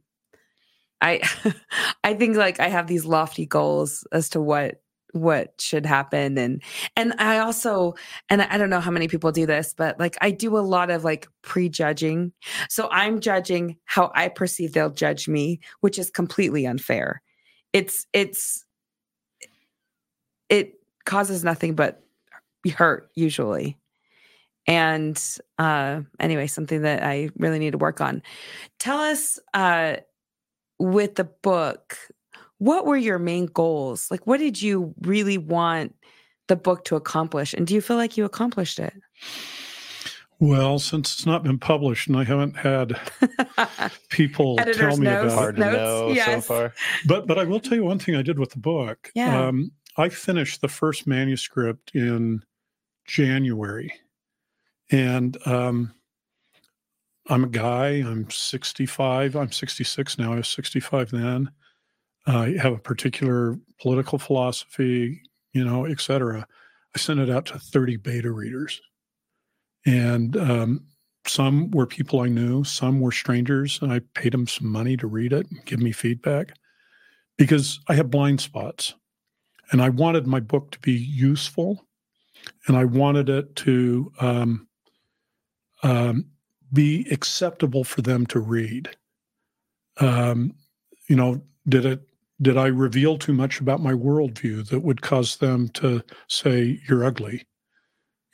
I I think like I have these lofty goals as to what what should happen and and I also and I don't know how many people do this but like I do a lot of like prejudging. So I'm judging how I perceive they'll judge me, which is completely unfair. It's it's it causes nothing but hurt usually. And uh anyway, something that I really need to work on. Tell us uh with the book what were your main goals? Like, what did you really want the book to accomplish? And do you feel like you accomplished it? Well, since it's not been published and I haven't had people tell me notes, about hard to know yes. so far. But but I will tell you one thing I did with the book. Yeah. Um, I finished the first manuscript in January. And um, I'm a guy, I'm 65, I'm 66 now, I was 65 then uh, have a particular political philosophy, you know, et cetera. I sent it out to 30 beta readers. And um, some were people I knew, some were strangers, and I paid them some money to read it and give me feedback because I have blind spots. And I wanted my book to be useful and I wanted it to um, um, be acceptable for them to read. Um, you know, did it did I reveal too much about my worldview that would cause them to say, you're ugly?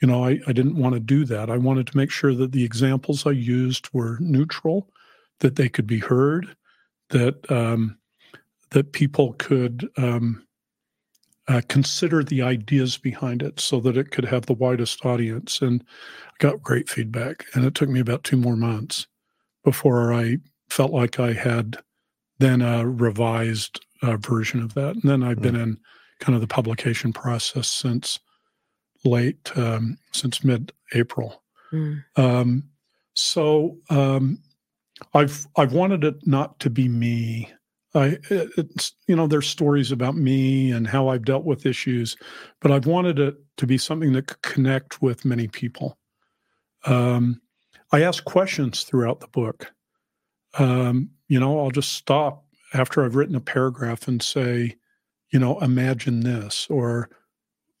You know, I, I didn't want to do that. I wanted to make sure that the examples I used were neutral, that they could be heard, that um, that people could um, uh, consider the ideas behind it so that it could have the widest audience. And I got great feedback. And it took me about two more months before I felt like I had then a revised uh, version of that. And then I've mm been in kind of the publication process since late, um, since mid April. Mm. Um, so um, I've I've wanted it not to be me. I it's you know there's stories about me and how I've dealt with issues, but I've wanted it to be something that could connect with many people. Um, I ask questions throughout the book. Um, you know, I'll just stop after I've written a paragraph and say, you know, imagine this, or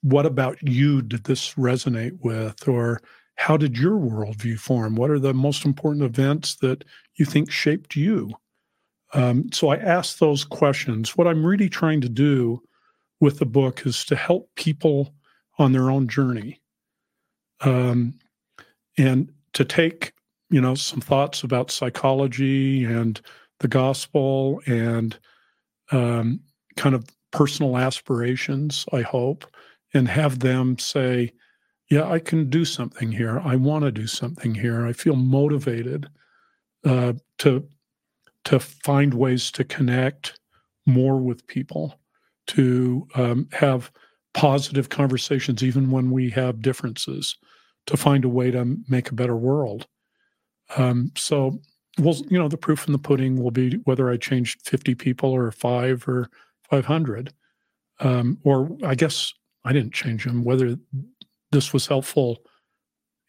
what about you did this resonate with, or how did your worldview form? What are the most important events that you think shaped you? Um, so I ask those questions. What I'm really trying to do with the book is to help people on their own journey um, and to take you know some thoughts about psychology and the gospel and um, kind of personal aspirations, I hope, and have them say, yeah, I can do something here. I want to do something here. I feel motivated uh, to to find ways to connect more with people, to um, have positive conversations, even when we have differences, to find a way to make a better world. Um, so well, you know, the proof in the pudding will be whether I changed 50 people or five or 500. Um, or I guess I didn't change them, whether this was helpful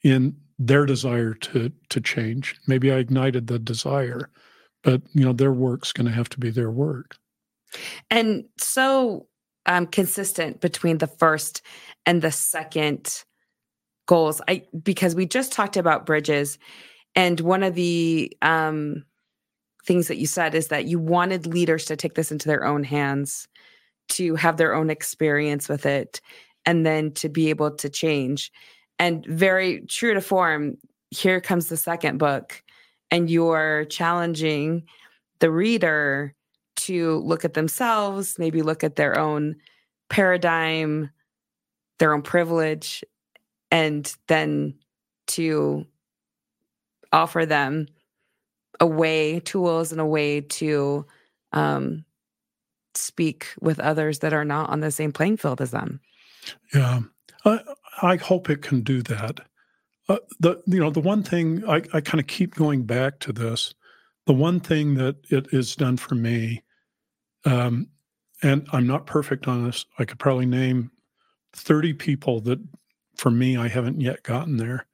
in their desire to to change. Maybe I ignited the desire, but you know, their work's going to have to be their work. And so um, consistent between the first and the second goals. I because we just talked about bridges and one of the um, things that you said is that you wanted leaders to take this into their own hands, to have their own experience with it, and then to be able to change. And very true to form, here comes the second book, and you're challenging the reader to look at themselves, maybe look at their own paradigm, their own privilege, and then to offer them a way, tools, and a way to um, speak with others that are not on the same playing field as them. Yeah, I, I hope it can do that. Uh, the you know the one thing I, I kind of keep going back to this. The one thing that it has done for me, um, and I'm not perfect on this. I could probably name thirty people that, for me, I haven't yet gotten there.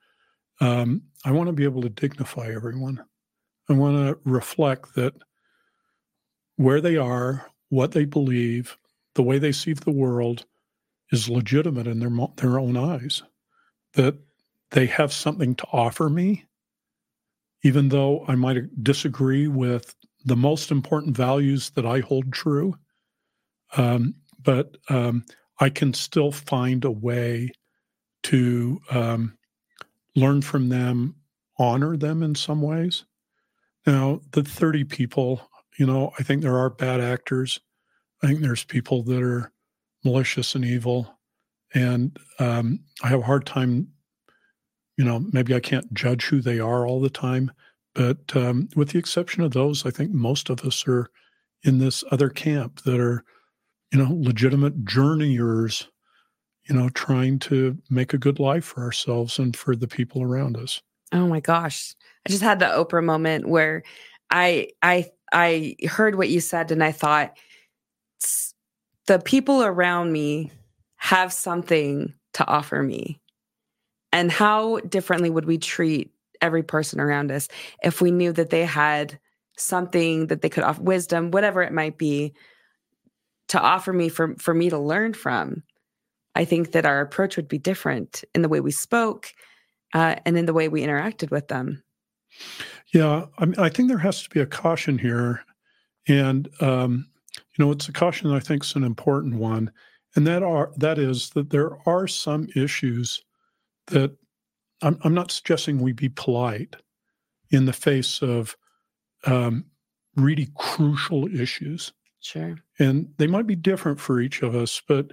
Um, I want to be able to dignify everyone. I want to reflect that where they are, what they believe, the way they see the world is legitimate in their their own eyes. That they have something to offer me, even though I might disagree with the most important values that I hold true. Um, but um, I can still find a way to um, learn from them, honor them in some ways. Now, the 30 people, you know, I think there are bad actors. I think there's people that are malicious and evil. And um, I have a hard time, you know, maybe I can't judge who they are all the time. But um, with the exception of those, I think most of us are in this other camp that are, you know, legitimate journeyers, you know, trying to make a good life for ourselves and for the people around us. Oh my gosh. I just had the Oprah moment where I I I heard what you said and I thought the people around me have something to offer me. And how differently would we treat every person around us if we knew that they had something that they could offer wisdom, whatever it might be, to offer me for for me to learn from? I think that our approach would be different in the way we spoke uh, and in the way we interacted with them. Yeah, I, mean, I think there has to be a caution here, and um, you know, it's a caution that I think is an important one, and that are that is that there are some issues that I'm, I'm not suggesting we be polite in the face of um, really crucial issues. Sure, and they might be different for each of us, but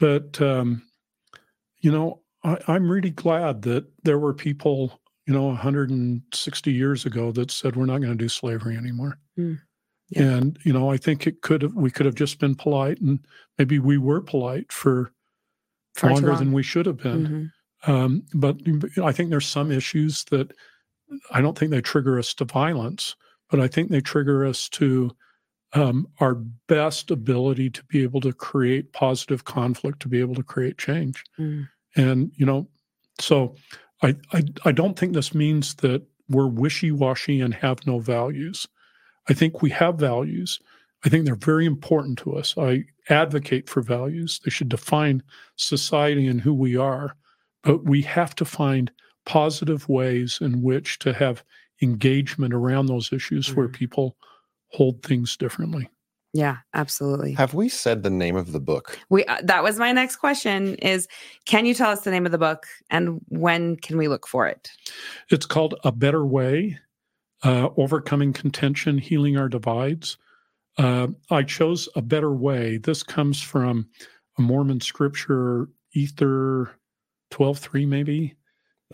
but um, you know, I, I'm really glad that there were people you know 160 years ago that said we're not going to do slavery anymore mm. yeah. and you know i think it could have we could have just been polite and maybe we were polite for Far longer than we should have been mm-hmm. um, but i think there's some issues that i don't think they trigger us to violence but i think they trigger us to um, our best ability to be able to create positive conflict to be able to create change mm. and you know so I, I, I don't think this means that we're wishy washy and have no values. I think we have values. I think they're very important to us. I advocate for values. They should define society and who we are. But we have to find positive ways in which to have engagement around those issues mm-hmm. where people hold things differently. Yeah, absolutely. Have we said the name of the book? We uh, that was my next question is can you tell us the name of the book and when can we look for it? It's called A Better Way: uh, Overcoming Contention, Healing Our Divides. Uh, I chose A Better Way. This comes from a Mormon scripture, Ether 12:3 maybe.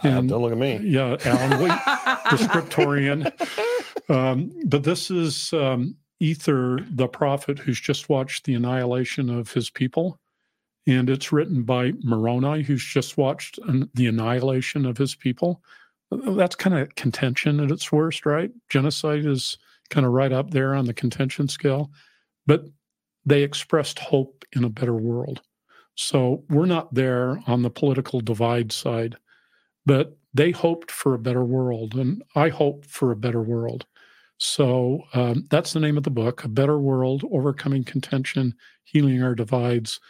Uh, and, don't look at me. Yeah, Alan Lee, the scriptorian. Um, but this is um, Ether, the prophet who's just watched the annihilation of his people. And it's written by Moroni, who's just watched an, the annihilation of his people. That's kind of contention at its worst, right? Genocide is kind of right up there on the contention scale. But they expressed hope in a better world. So we're not there on the political divide side, but they hoped for a better world. And I hope for a better world. So um, that's the name of the book A Better World Overcoming Contention, Healing Our Divides.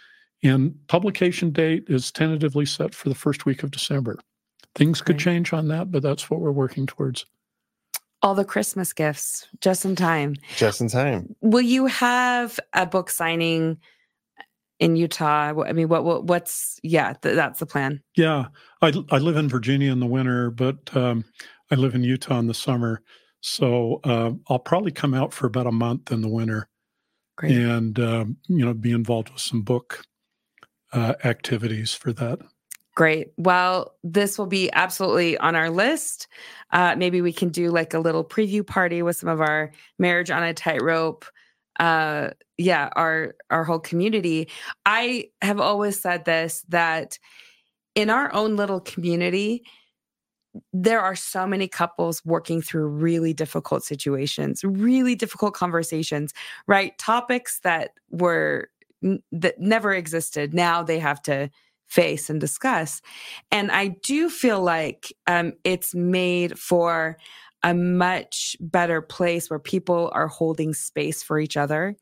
And publication date is tentatively set for the first week of December. Things could change on that, but that's what we're working towards. All the Christmas gifts just in time. Just in time. Will you have a book signing in Utah? I mean, what, what what's yeah, th- that's the plan. Yeah, I I live in Virginia in the winter, but um, I live in Utah in the summer. So uh, I'll probably come out for about a month in the winter, Great. and um, you know be involved with some book uh, activities for that. Great. Well, this will be absolutely on our list. Uh, maybe we can do like a little preview party with some of our marriage on a tightrope. Uh, yeah, our our whole community. I have always said this that in our own little community, there are so many couples working through really difficult situations, really difficult conversations, right? Topics that were that never existed. Now they have to face and discuss. And I do feel like um, it's made for a much better place where people are holding space for each other.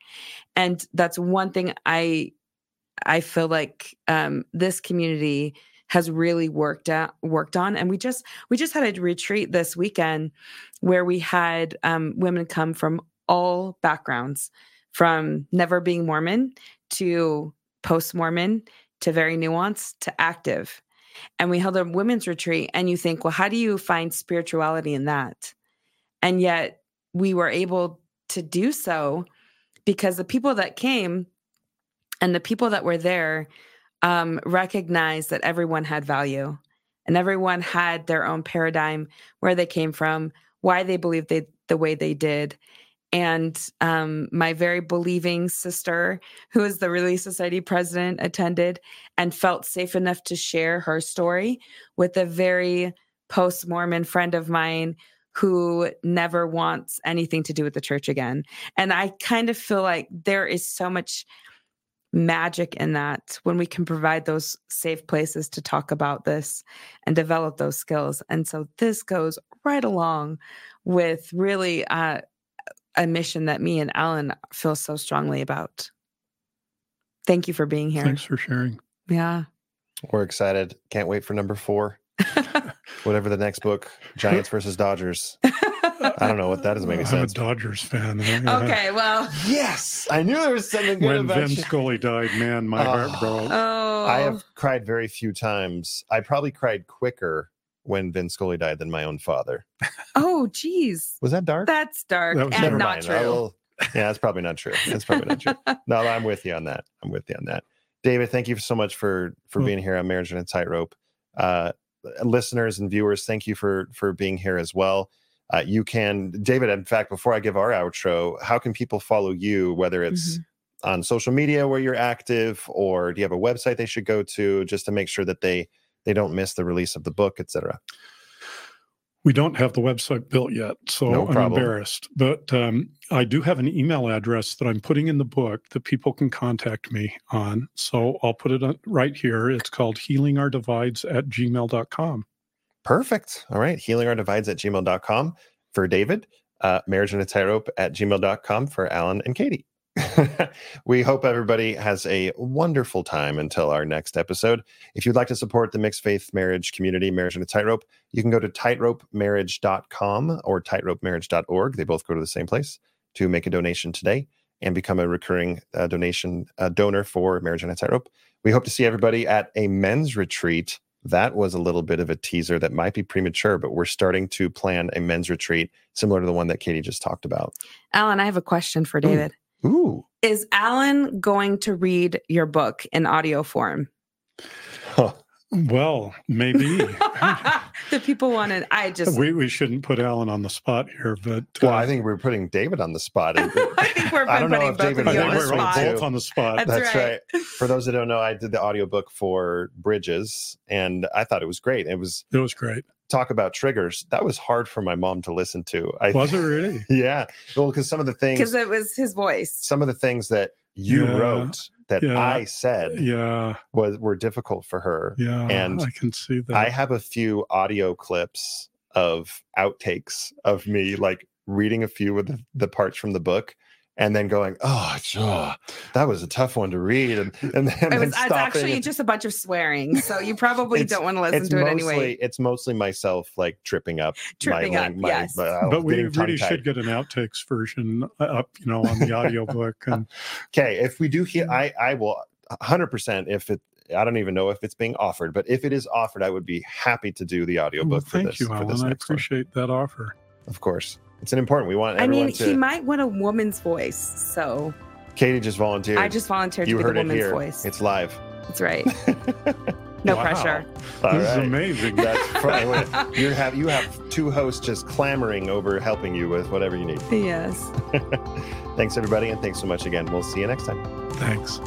And that's one thing I I feel like um, this community has really worked at worked on and we just we just had a retreat this weekend where we had um, women come from all backgrounds from never being mormon to post mormon to very nuanced to active. And we held a women's retreat, and you think, well, how do you find spirituality in that? And yet we were able to do so because the people that came and the people that were there um, recognized that everyone had value and everyone had their own paradigm, where they came from, why they believed they the way they did, and um, my very believing sister, who is the Relief Society president, attended and felt safe enough to share her story with a very post Mormon friend of mine who never wants anything to do with the church again. And I kind of feel like there is so much magic in that when we can provide those safe places to talk about this and develop those skills. And so this goes right along with really uh, a mission that me and Alan feel so strongly about. Thank you for being here. Thanks for sharing. Yeah. We're excited. Can't wait for number four. Whatever the next book, Giants versus Dodgers. I don't know what that doesn't make any sense. I'm a Dodgers fan. okay, well. Yes, I knew there was something good when about Vin you. Scully died. Man, my Oh. heart broke. Oh. I have cried very few times. I probably cried quicker when Vin Scully died than my own father. Oh, geez. Was that dark? That's dark That was- and Never not mind. true. Will- yeah, that's probably not true. That's probably not true. No, I'm with you on that. I'm with you on that. David, thank you so much for for Well- being here on Marriage and a Tightrope. Uh, listeners and viewers, thank you for for being here as well. Uh, you can, David. In fact, before I give our outro, how can people follow you? Whether it's on social media where you're active, or do you have a website they should go to just to make sure that they they don't miss the release of the book, etc. We don't have the website built yet, so No I'm embarrassed. But um, I do have an email address that I'm putting in the book that people can contact me on. So I'll put it on, right here. It's called healingourdivides at gmail.com. Perfect. All right. Healing our divides at gmail.com for David, uh, marriage and a tightrope at gmail.com for Alan and Katie. we hope everybody has a wonderful time until our next episode. If you'd like to support the mixed faith marriage community, Marriage on a Tightrope, you can go to tightropemarriage.com or tightropemarriage.org. They both go to the same place to make a donation today and become a recurring uh, donation uh, donor for Marriage on a Tightrope. We hope to see everybody at a men's retreat that was a little bit of a teaser that might be premature, but we're starting to plan a men's retreat similar to the one that Katie just talked about. Alan, I have a question for David. Ooh. Is Alan going to read your book in audio form? Well, maybe. the people wanted, I just, we, we shouldn't put Alan on the spot here, but Well, uh, I think we're putting David on the spot. I think we're I don't know putting if David of I you think on the wants spot. to. both on the spot. That's That's right. right. For those that don't know, I did the audiobook for Bridges and I thought it was great. It was It was great. Talk about triggers. That was hard for my mom to listen to. I Was it really? Yeah. Well, because some of the things Because it was his voice. some of the things that you Yeah. wrote that Yeah. I said Yeah. was were difficult for her. Yeah. And I can see that. I have a few audio clips of outtakes of me like reading a few of the, the parts from the book and then going, oh, oh, that was a tough one to read. And, and then, It was it's actually and- just a bunch of swearing. So you probably don't want to listen it's to it anyway. it's mostly myself like tripping up Tripping my, up, my, yes. my- uh, but we really should get an outtakes version uh, up, you know, on the audiobook. And Okay, if we do hear, I I will 100% if it I don't even know if it's being offered, but if it is offered, I would be happy to do the audiobook well, for this. thank this you, for Alan. this I next one. appreciate that offer. Of course. It's an important. We want I mean, to he might want a woman's voice. So Katie just volunteered. I just volunteered you to be heard the it woman's here. voice. It's live. That's right. No wow. pressure. All this right. is amazing. That's fine. you have you have two hosts just clamoring over helping you with whatever you need. Yes. thanks everybody, and thanks so much again. We'll see you next time. Thanks.